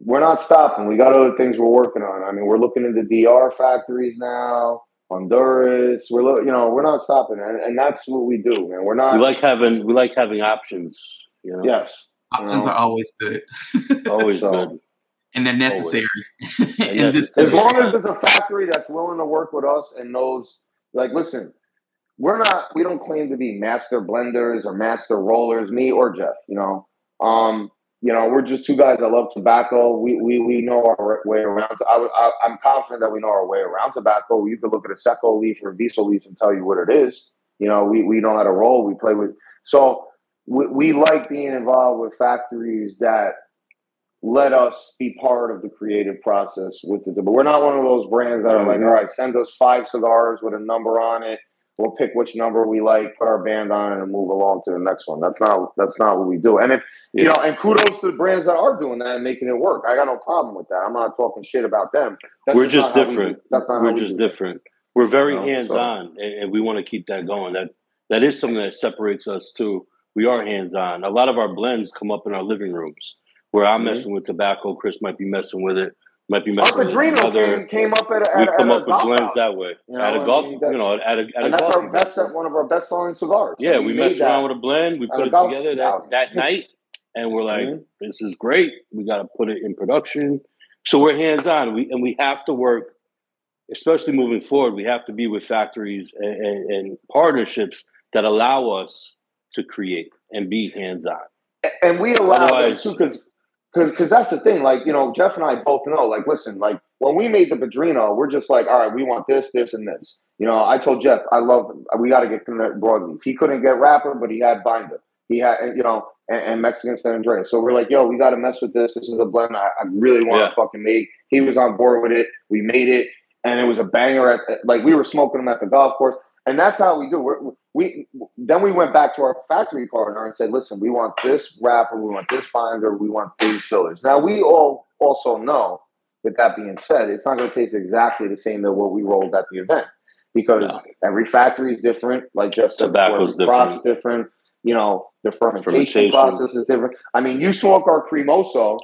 we're not stopping. We got other things we're working on. I mean, we're looking into DR factories now. Honduras. We're you know we're not stopping, and, and that's what we do, man. We're not. We like having we like having options. You know? Yes, Options are always good. always good. And they're necessary. as long as there's a factory that's willing to work with us and knows, like, listen, we're not, we don't claim to be master blenders or master rollers, me or Jeff, you know. Um, you know, we're just two guys that love tobacco. We we, we know our way around. I, I, am confident that we know our way around tobacco. You could look at a Seco leaf or a Viso leaf and tell you what it is. You know, we, we know how to roll. We play with. So we, we like being involved with factories that let us be part of the creative process with the. But we're not one of those brands that are like, mm-hmm. all right, send us five cigars with a number on it. We'll pick which number we like, put our band on and move along to the next one. That's not that's not what we do. And if you know, and kudos to the brands that are doing that and making it work. I got no problem with that. I'm not talking shit about them. That's we're just, just different. We, that's not we're just we different. We're very you know, hands on, so. and, and we want to keep that going. That that is something that separates us too we are hands on. A lot of our blends come up in our living rooms where I'm mm-hmm. messing with tobacco. Chris might be messing with it. Might be messing our Padrino with other. Came, came up at a, we at, come at up with blends that way. You know, at a golf, I mean, that, you know, at a, at and a that's our best, one of our best selling cigars. Yeah, we, we messed around with a blend. We put it together that, that night, and we're like, mm-hmm. "This is great. We got to put it in production." So we're hands on. We and we have to work, especially moving forward. We have to be with factories and, and, and partnerships that allow us to create and be hands on. And we allow Otherwise, them too, because because because that's the thing. Like you know, Jeff and I both know. Like, listen, like when we made the Padrino, we're just like, all right, we want this, this, and this. You know, I told Jeff, I love. We got to get broadleaf. He couldn't get wrapper, but he had binder. He had, you know, and, and Mexican San Andres. So we're like, yo, we got to mess with this. This is a blend I, I really want to yeah. fucking make. He was on board with it. We made it, and it was a banger. At like we were smoking them at the golf course and that's how we do. We're, we then we went back to our factory partner and said, "Listen, we want this wrapper, we want this binder, we want these fillers." Now we all also know that that being said, it's not going to taste exactly the same that what we rolled at the event because no. every factory is different. Like Jeff said, tobacco's different. crops different. You know, the fermentation, fermentation, process is different. I mean, you smoke our cremoso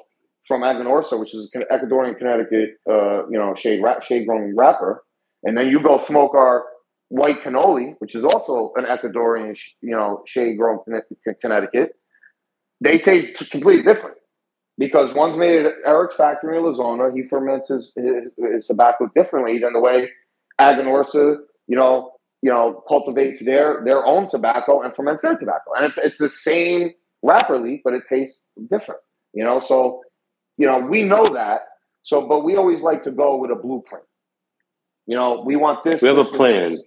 from Aganorsa, which is an Ecuadorian Connecticut, uh, you know, shade shade grown wrapper, and then you go smoke our white cannoli, which is also an Ecuadorian, you know, shade grown Connecticut, they taste completely different because one's made at Eric's factory in La Zona. He ferments his, his, his tobacco differently than the way Aganorsa, you know, you know, cultivates their their own tobacco and ferments their tobacco, and it's it's the same wrapper leaf, but it tastes different. You know, so you know we know that. So, but we always like to go with a blueprint. You know, we want this. We have this, a plan.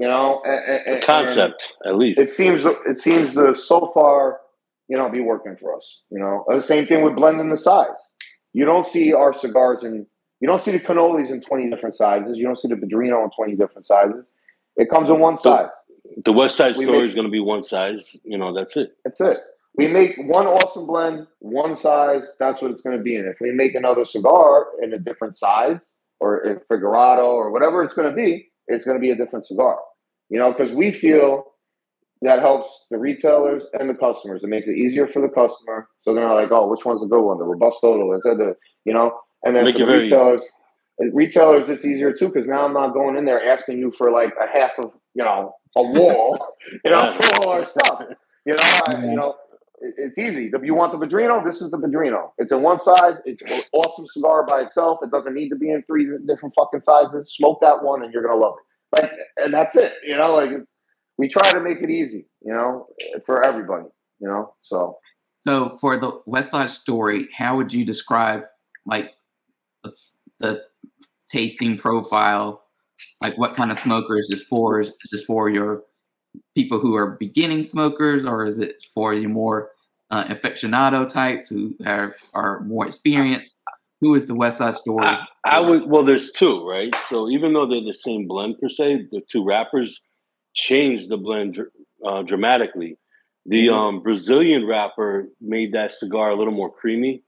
You know, and, and, concept at least. It seems it seems to so far, you know, be working for us. You know, the same thing with blending the size. You don't see our cigars in you don't see the cannolis in twenty different sizes. You don't see the Padrino in twenty different sizes. It comes in one size. The West Side we Story make, is going to be one size. You know, that's it. That's it. We make one awesome blend, one size. That's what it's going to be in. If we make another cigar in a different size, or a Figurado, or whatever it's going to be, it's going to be a different cigar you know, because we feel that helps the retailers and the customers. It makes it easier for the customer, so they're not like, oh, which one's the good one, the robusto, the, the you know, and then Make for the retailers. Retailers, it's easier too because now I'm not going in there asking you for like a half of you know a wall, you know, for all our stuff. You know, I, you mm-hmm. know, it's easy. If you want the Padrino, this is the Padrino. It's in one size. It's an awesome cigar by itself. It doesn't need to be in three different fucking sizes. Smoke that one, and you're gonna love it. Like, and that's it. You know, like we try to make it easy, you know, for everybody, you know. So, so for the West Side Story, how would you describe like the, the tasting profile? Like, what kind of smoker is this for? Is this for your people who are beginning smokers, or is it for the more uh, aficionado types who are, are more experienced? Who is the West Side Story? I, I would. Well, there's two, right? So even though they're the same blend per se, the two wrappers changed the blend uh, dramatically. The mm-hmm. um, Brazilian wrapper made that cigar a little more creamy.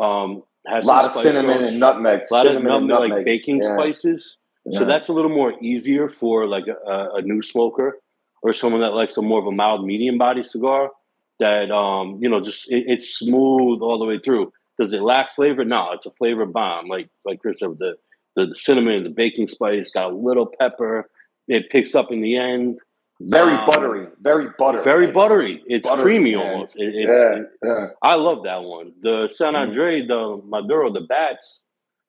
Um, has a lot of cinnamon notes, and nutmeg. A lot cinnamon of nutmeg, like baking yeah. spices. Yeah. So that's a little more easier for like a, a, new smoker or someone that likes a more of a mild medium body cigar. That um, you know, just it, it's smooth all the way through. Does it lack flavor? No, it's a flavor bomb. Like like Chris said, the the, cinnamon, the baking spice, got a little pepper. It picks up in the end. Very um, buttery, very buttery, very buttery. It's buttery, creamy man. almost. It, it, yeah, yeah. I love that one. The San mm-hmm. Andre, mm. the Maduro, the bats.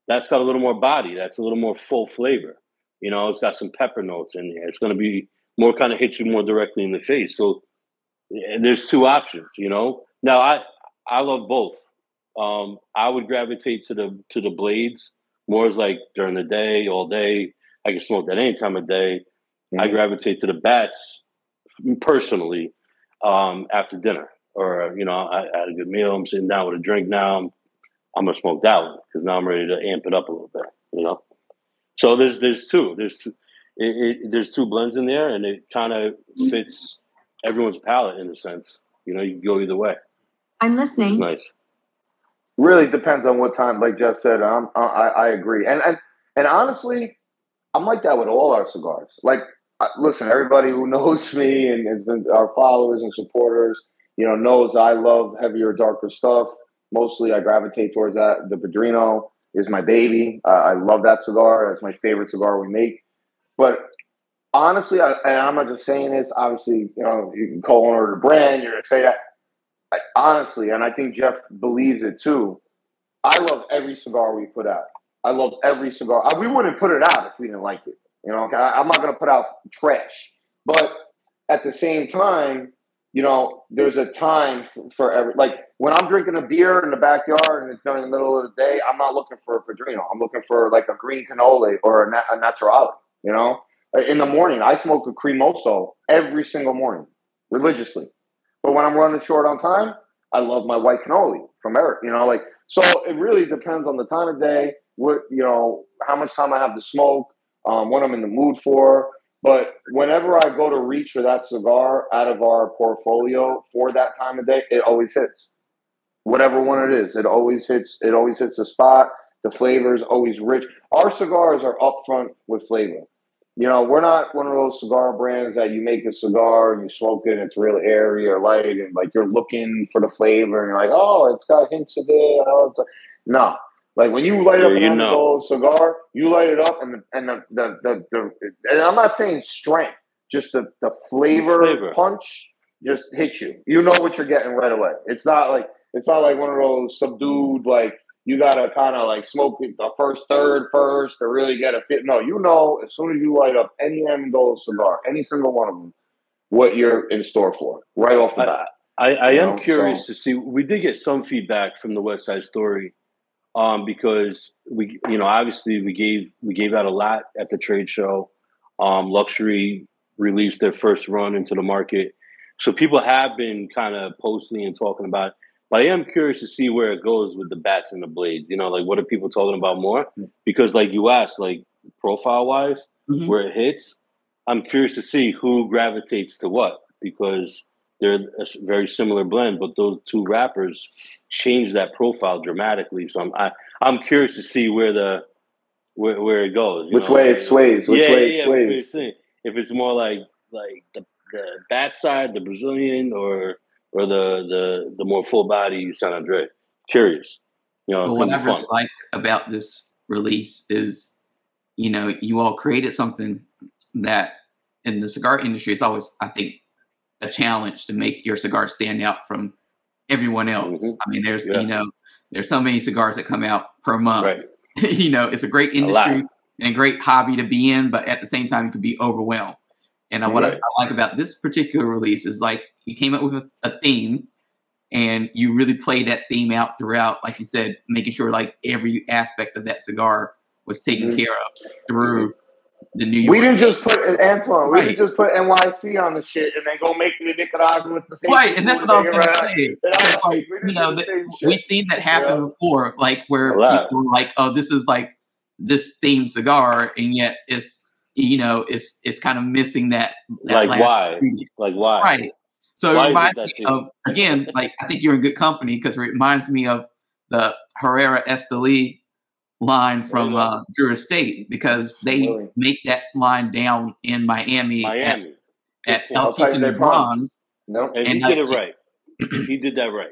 That's got a little more body. That's a little more full flavor. You know, it's got some pepper notes in there. It's going to be more kind of hit you more directly in the face. So there's two options. You know, now I I love both. Um, I would gravitate to the to the blades more as like during the day, all day. I can smoke that any time of day. Mm-hmm. I gravitate to the bats personally um, after dinner, or you know, I, I, had a good meal. I'm sitting down with a drink now. I'm, I'm gonna smoke that one because now I'm ready to amp it up a little bit. You know, so there's there's two there's two it, it, there's two blends in there, and it kind of fits everyone's palate in a sense. You know, you can go either way. I'm listening. Nice. Really depends on what time. Like Jeff said, I'm, I, I agree, and and and honestly, I'm like that with all our cigars. Like, listen, everybody who knows me and has been our followers and supporters, you know, knows I love heavier, darker stuff. Mostly, I gravitate towards that. The Padrino is my baby. I love that cigar. It's my favorite cigar we make. But honestly, I, and I'm not just saying this. Obviously, you know, you can co-owner the brand. You're gonna say that. I, honestly, and I think Jeff believes it too. I love every cigar we put out. I love every cigar. I, we wouldn't put it out if we didn't like it. You know, I, I'm not going to put out trash. But at the same time, you know, there's a time for, for, every. Like when I'm drinking a beer in the backyard and it's done in the middle of the day, I'm not looking for a Padrino. I'm looking for like a green cannoli or a, a naturale. You know, in the morning, I smoke a cremoso every single morning religiously. But when I'm running short on time, I love my white cannoli from Eric. You know, like so it really depends on the time of day, what you know, how much time I have to smoke, um, what I'm in the mood for. But whenever I go to reach for that cigar out of our portfolio for that time of day, it always hits. Whatever one it is, it always hits. It always hits the spot. The flavor is always rich. Our cigars are upfront with flavor. You know, we're not one of those cigar brands that you make a cigar and you smoke it and it's real airy or light and like you're looking for the flavor and you're like, oh, it's got hints of it. Oh, it's a... No. Like when you light up yeah, an know. cigar, you light it up and the, and the, the, the, the, and I'm not saying strength, just the, the flavor, flavor punch just hits you. You know what you're getting right away. It's not like it's not like one of those subdued like you gotta kind of like smoke the first third first to really get a fit. No, you know, as soon as you light up any Amendola cigar, any single one of them, what you're in store for right off the I, bat. I, I am know? curious so, to see. We did get some feedback from the West Side Story, um, because we, you know, obviously we gave we gave out a lot at the trade show. Um, Luxury released their first run into the market, so people have been kind of posting and talking about but I am curious to see where it goes with the bats and the blades. You know, like what are people talking about more? Because like you asked, like profile wise, mm-hmm. where it hits, I'm curious to see who gravitates to what because they're a very similar blend, but those two wrappers change that profile dramatically. So I'm I, am i am curious to see where the where, where it goes. Which know? way it sways? Which yeah, way yeah, it sways? If it's more like like the the bat side, the Brazilian, or or the the the more full body San Andre. Curious, you know. Well, what I really like about this release is, you know, you all created something that in the cigar industry is always, I think, a challenge to make your cigar stand out from everyone else. Mm-hmm. I mean, there's yeah. you know, there's so many cigars that come out per month. Right. you know, it's a great industry a and a great hobby to be in, but at the same time, you could be overwhelmed. And uh, what I, I like about this particular release is like you came up with a, a theme and you really played that theme out throughout, like you said, making sure like every aspect of that cigar was taken Mhm. care of through the New York. We didn't just put an Antoine. We didn't just put NYC on the shit and then go make it Nicaragua with the same. right, and that's what I was going to say. take it right out. It's like, you know, the that same shit. we've seen that happen Yeah. before, like where people are like, "Oh, this is like this theme cigar," and yet it's you know it's it's kind of missing that. that Like why? ingredient. Like why? Right. So Why it reminds me theme? of again, like I think you're in good company because it reminds me of the Herrera Esteli line from Really? uh, Drew Estate because they Really? make that line down in Miami, Miami. at, at Good El point. tell you Titan they de promise. Bronze. No, And, And he I- did it right. he did that right.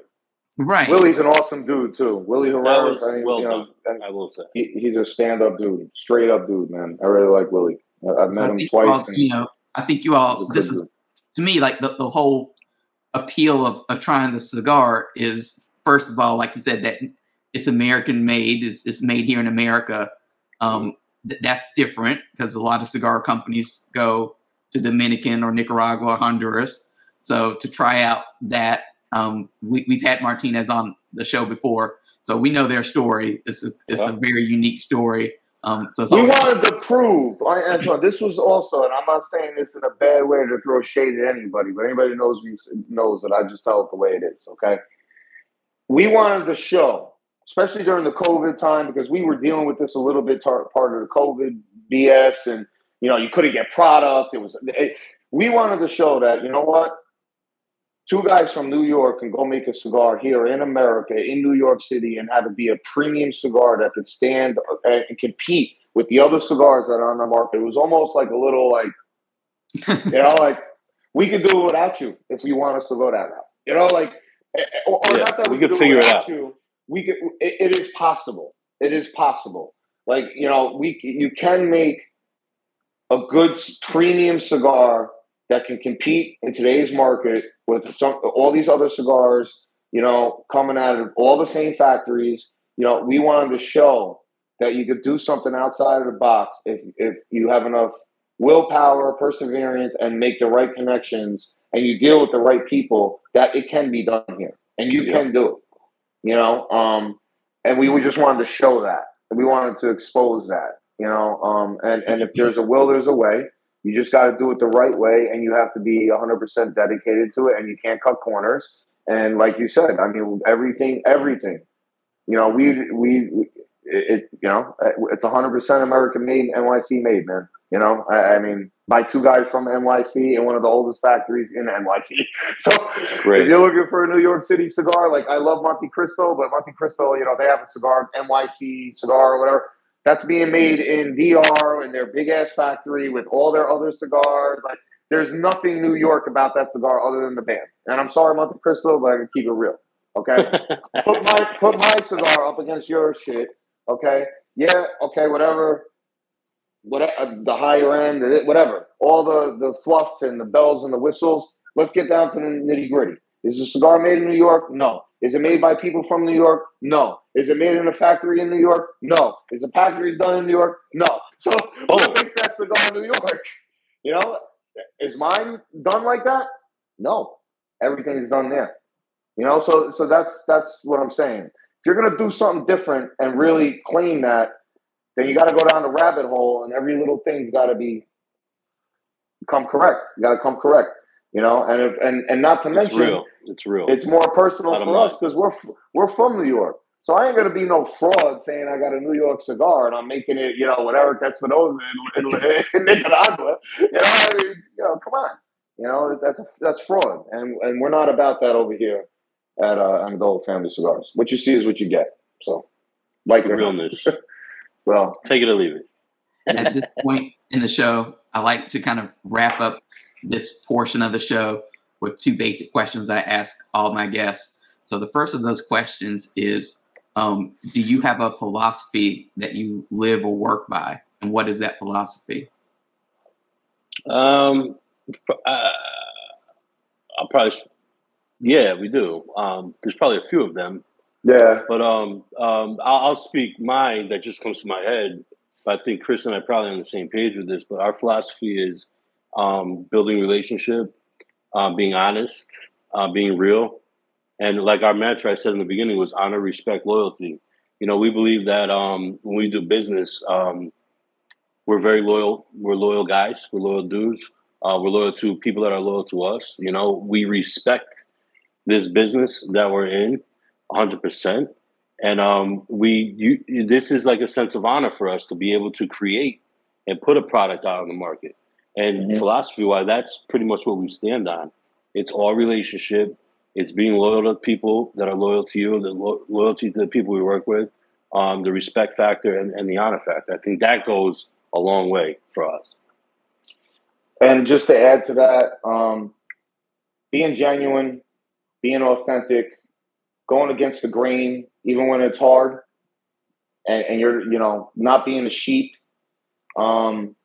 Right. Willie's an awesome dude too. Willie Herrera. was I mean, well you know, done. I will say. he, he's a stand-up dude, straight-up dude, man. I really like Willie. I, I've So met I him twice. all, and you know, I think you he's all. This is dude. to me like the, the whole appeal of, of trying the cigar is first of all, like you said, that it's American made. It's, it's made here in America. Um, th- that's different because a lot of cigar companies go to Dominican or Nicaragua or Honduras. So to try out that, um, we, we've had Martinez on the show before, so we know their story. It's a, it's a very unique story. Um, so We wanted to prove, Antoine, this was also, and I'm not saying this in a bad way to throw shade at anybody, but anybody knows me knows that I just tell it the way it is, okay? We wanted to show, especially during the COVID time, because we were dealing with this a little bit tar- part of the COVID BS, and, you know, you couldn't get product. It was, it, we wanted to show that, you know what? Two guys from New York can go make a cigar here in America, in New York City, and have it be a premium cigar that could stand and compete with the other cigars that are on the market. It was almost like a little like, you know, like we could do it without you if we want us to go that route. You know, like, eh, eh, or, or Yeah, not that we we, could figure it it out. you. We could. It, it is possible. It is possible. Like you know, we you can make a good premium cigar that can compete in today's market with some all these other cigars. You know, coming out of all the same factories. You know, we wanted to show that you could do something outside of the box if if you have enough willpower, perseverance, and make the right connections, and you deal with the right people. That it can be done here, and you Yeah. can do it. You know, um, and we, we just wanted to show that. We wanted to expose that. You know, um, and and if there's a will, there's a way. You just got to do it the right way, and you have to be 100% dedicated to it, and you can't cut corners. And like you said, I mean, everything, everything. You know, we we it, it you know it's 100% American made, NYC made, man. You know, I, I mean, my two guys from NYC and one of the oldest factories in NYC. So Great. if you're looking for a New York City cigar, like I love Montecristo, but Montecristo, you know, they have a cigar, NYC cigar or whatever. That's being made in DR in their big ass factory with all their other cigars. Like, there's nothing New York about that cigar other than the band. And I'm sorry, Montecristo, but I can keep it real. Okay, put my put my cigar up against your shit. Okay, yeah, okay, whatever. Whatever uh, the higher end, whatever, all the the fluff and the bells and the whistles. Let's get down to the nitty gritty. Is the cigar made in New York? No. Is it made by people from New York? No. Is it made in a factory in New York? No. Is the packaging done in New York? No. So Oh. what makes that cigar in New York? You know, is mine done like that? No. Everything is done there. You know, so so that's that's what I'm saying. If you're gonna do something different and really claim that, then you got to go down the rabbit hole, and every little thing's got to be come correct. You got to come correct. You know, and if, and and not to It's mention, real. It's real. it's more personal for us because we're we're from New York. So I ain't gonna be no fraud saying I got a New York cigar and I'm making it, you know, whatever Espinosa in, in, in Nicaragua. You know, I mean, you know, come on. You know, that's that's fraud, and and we're not about that over here at uh, Amendola Family Cigars. What you see is what you get. So, like it or. Realness. Well, Take it or leave it. at this point in the show, I like to kind of wrap up this portion of the show with two basic questions I ask all my guests. So the first of those questions is, um, do you have a philosophy that you live or work by, and what is that philosophy? Um, uh, I'll probably, yeah, we do. Um, there's probably a few of them, yeah, but um, um, I'll, I'll speak mine that just comes to my head. But I think Chris and I are probably on the same page with this. But our philosophy is um, building relationship, uh, being honest, uh, being real, and like our mantra I said in the beginning was honor, respect, loyalty. You know, we believe that um, when we do business, um, we're very loyal. We're loyal guys. We're loyal dudes. Uh, we're loyal to people that are loyal to us. You know, we respect this business that we're in 100%. And um, we, you, this is like a sense of honor for us to be able to create and put a product out on the market. And mm-hmm. philosophy wise, that's pretty much what we stand on. It's all relationship. It's being loyal to people that are loyal to you, the lo- loyalty to the people we work with, um, the respect factor, and, and the honor factor. I think that goes a long way for us. And just to add to that, um, being genuine, being authentic, going against the grain, even when it's hard, and, and you're, you know, not being a sheep. Um,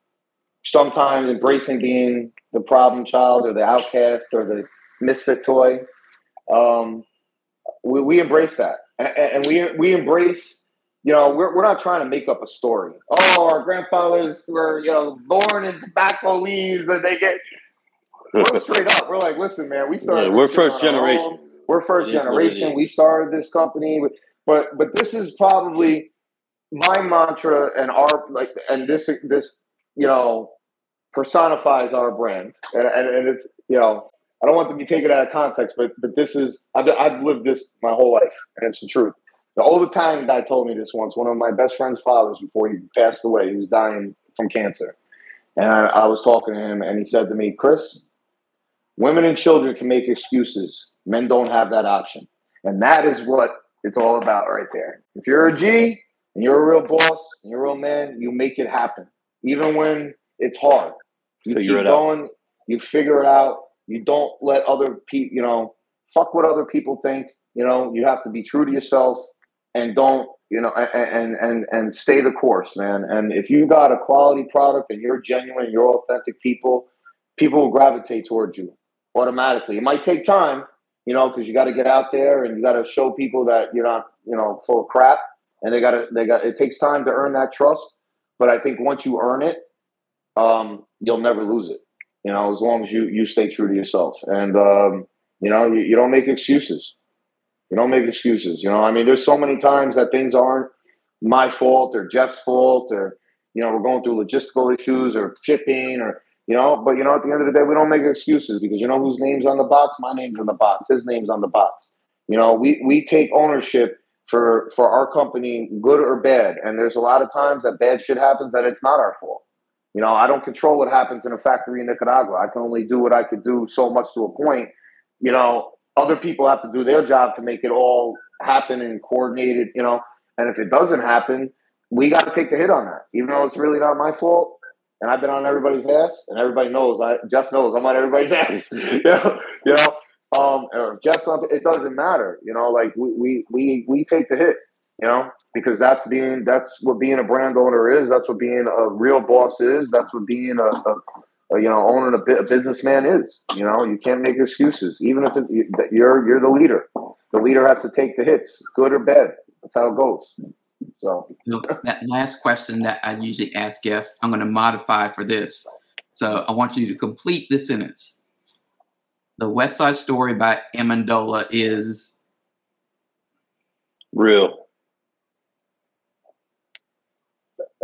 sometimes embracing being the problem child or the outcast or the misfit toy. Um, we, we embrace that, and, and we we embrace you know, we're, we're not trying to make up a story. Oh, our grandfathers were, you know, born in tobacco leaves and they get. We're straight up. We're like, listen, man, we started. Yeah, we're first generation. We're first yeah, generation. We started this company, but but this is probably my mantra and our like, and this this you know personifies our brand, and, and, and it's you know I don't want to be taken out of context, but but this is I've, I've lived this my whole life, and it's the truth. The old Italian guy told me this once. One of my best friend's fathers, before he passed away, he was dying from cancer. And I, I was talking to him, and he said to me, Chris, women and children can make excuses. Men don't have that option. And that is what it's all about right there. If you're a G and you're a real boss and you're a real man, you make it happen. Even when it's hard. You figure keep going, out. you figure it out. You don't let other people, you know, fuck what other people think. You know, you have to be true to yourself and don't you know and and and stay the course man and if you got a quality product and you're genuine you're authentic people people will gravitate towards you automatically it might take time you know because you got to get out there and you got to show people that you're not you know full of crap and they got to they got it takes time to earn that trust but i think once you earn it um, you'll never lose it you know as long as you you stay true to yourself and um, you know you, you don't make excuses you don't make excuses. You know, I mean, there's so many times that things aren't my fault or Jeff's fault or, you know, we're going through logistical issues or shipping or, you know, but, you know, at the end of the day, we don't make excuses because you know whose name's on the box? My name's on the box. His name's on the box. You know, we, we take ownership for, for our company, good or bad. And there's a lot of times that bad shit happens that it's not our fault. You know, I don't control what happens in a factory in Nicaragua. I can only do what I could do so much to a point. You know, other people have to do their job to make it all happen and coordinated, you know. And if it doesn't happen, we got to take the hit on that, even though it's really not my fault. And I've been on everybody's ass, and everybody knows. I, Jeff knows I'm on everybody's ass. you know, you know. Um, or Jeff's on. It doesn't matter. You know, like we we we we take the hit. You know, because that's being that's what being a brand owner is. That's what being a real boss is. That's what being a, a you know, owning a, a businessman is. You know, you can't make excuses, even if it, you're you're the leader. The leader has to take the hits, good or bad. That's how it goes. So that last question that I usually ask guests, I'm going to modify for this. So I want you to complete the sentence. The West Side Story by Amendola is real.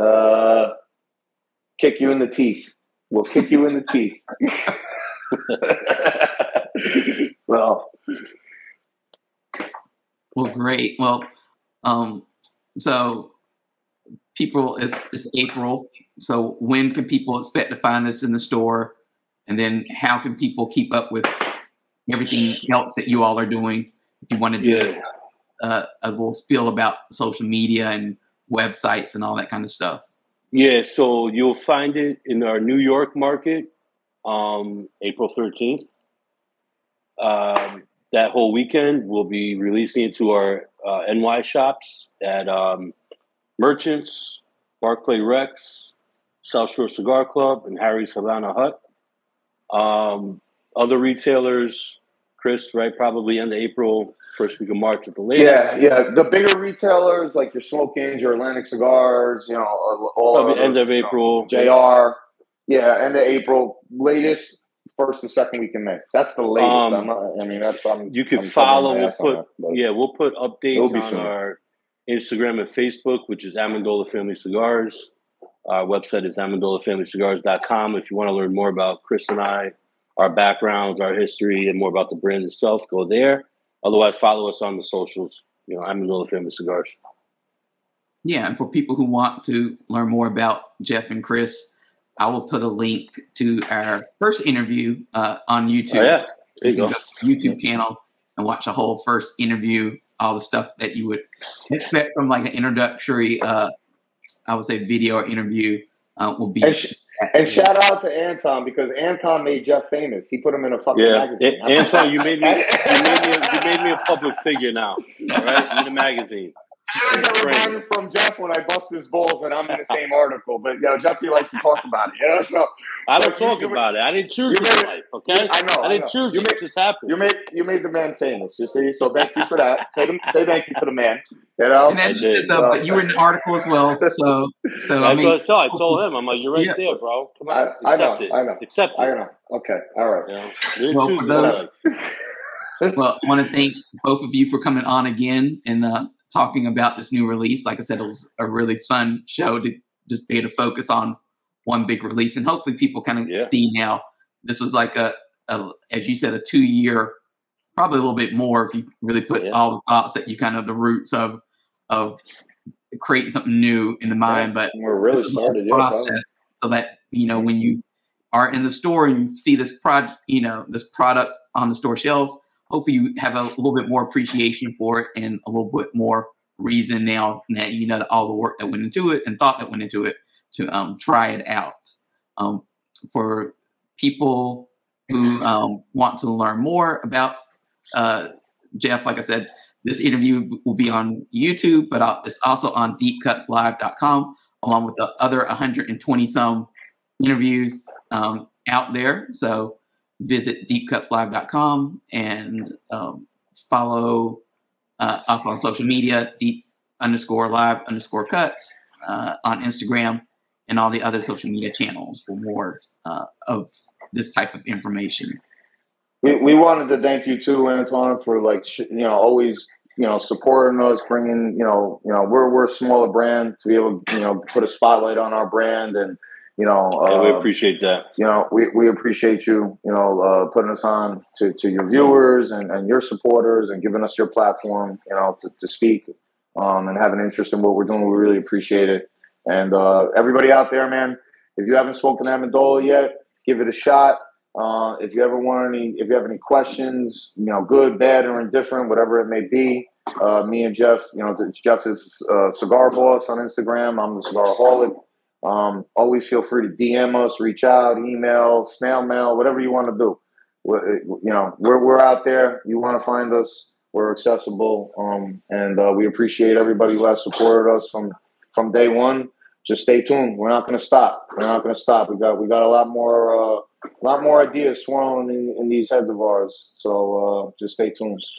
Uh, kick you in the teeth. We'll kick you in the teeth. well, well, great. Well, um, so people, it's, it's April. So when can people expect to find this in the store? And then how can people keep up with everything else that you all are doing? If you want to do yeah. uh, a little spiel about social media and websites and all that kind of stuff. Yeah, so you'll find it in our New York market, um, April 13th. Um, that whole weekend, we'll be releasing it to our uh, NY shops at um, Merchants, Barclay Rex, South Shore Cigar Club, and Harry's Havana Hut. Um, other retailers, Chris, right? Probably end of April, first week of March at the latest. Yeah, yeah. The bigger retailers like your Smoke Inns, your Atlantic Cigars, you know, all Probably end of April. Know, JR, Yeah, end of April, latest first and second week in May. That's the latest. Um, not, i mean, that's I'm, you can I'm follow. We'll put but- yeah, we'll put updates on soon. our Instagram and Facebook, which is Amendola Family Cigars. Our website is amendolafamilycigars.com. If you want to learn more about Chris and I, our backgrounds, our history, and more about the brand itself, go there. Otherwise, follow us on the socials. You know, Amendola Famous Cigars. Yeah, and for people who want to learn more about Jeff and Chris, I will put a link to our first interview uh, on YouTube. Oh yeah, there you can go. go YouTube channel and watch a whole first interview, all the stuff that you would expect from like an introductory, uh, I would say, video or interview uh, will be. And, sh- and shout out to Anton because Anton made Jeff famous. He put him in a fucking Yeah, magazine. Anton, you made me, you made me, a, you made me a public figure now. All right, in the magazine. I got reminded from Jeff when I bust his balls and I'm in the same article. But you know, Jeffy likes to talk about it. You know, so I don't But talk you- you- about it. I didn't choose you this made- life. Okay, I know, I I didn't know. choose You it. made- It just happened. you made you made the man famous. You see, so thank you for that. Say say thank you for the man. You know, and as I you said, did. though, but you were in the article as well. So, so I That's mean, what I told. I told him. I'm like, you're right Yeah. there, bro. Come I, on, I know, accept it. I know, Accept it. I know. Okay, all right. You know, you didn't Well, for those- well, I want to thank both of you for coming on again and uh, talking about this new release. Like I said, it was a really fun show to just be able to focus on one big release, and hopefully, people kind of Yeah. see now. This was like a, a, as you said, a two-year, probably a little bit more if you really put Yeah. all the thoughts that you kind of the roots of of creating something new in the mind. But We're really this is a started. Yeah, process so that you know when you are in the store and you see this product you know this product on the store shelves hopefully you have a little bit more appreciation for it and a little bit more reason now that you know all the work that went into it and thought that went into it to um, try it out um, for people who um, want to learn more about uh, jeff like i said this interview will be on youtube but uh, it's also on deepcutslive.com along with the other 120 some interviews um, out there. So visit deepcutslive.com and um, follow uh, us on social media, deep underscore live underscore cuts uh, on Instagram and all the other social media channels for more uh, of this type of information. We, we wanted to thank you too, Antoine, for like you know always you know supporting us, bringing you know you know we're we're a smaller brand to be able to you know put a spotlight on our brand and you know we uh, appreciate that. you know we, we appreciate you you know uh, putting us on to, to your viewers and, and your supporters and giving us your platform you know to, to speak um, and have an interest in what we're doing. We really appreciate it. And uh, everybody out there, man, if you haven't spoken to Amendola yet, give it a shot. Uh, if you ever want any, if you have any questions, you know, good, bad, or indifferent, whatever it may be, uh, me and Jeff, you know, Jeff is uh, Cigar Boss on Instagram. I'm the Cigar Cigaraholic. Um, always feel free to DM us, reach out, email, snail mail, whatever you want to do. We're, you know, we're, we're out there. You want to find us, we're accessible. Um, and uh, we appreciate everybody who has supported us from, from day one. Just stay tuned. We're not going to stop. We're not going to stop. We got we got a lot more uh, a lot more ideas swirling in, in these heads of ours. So uh, just stay tuned.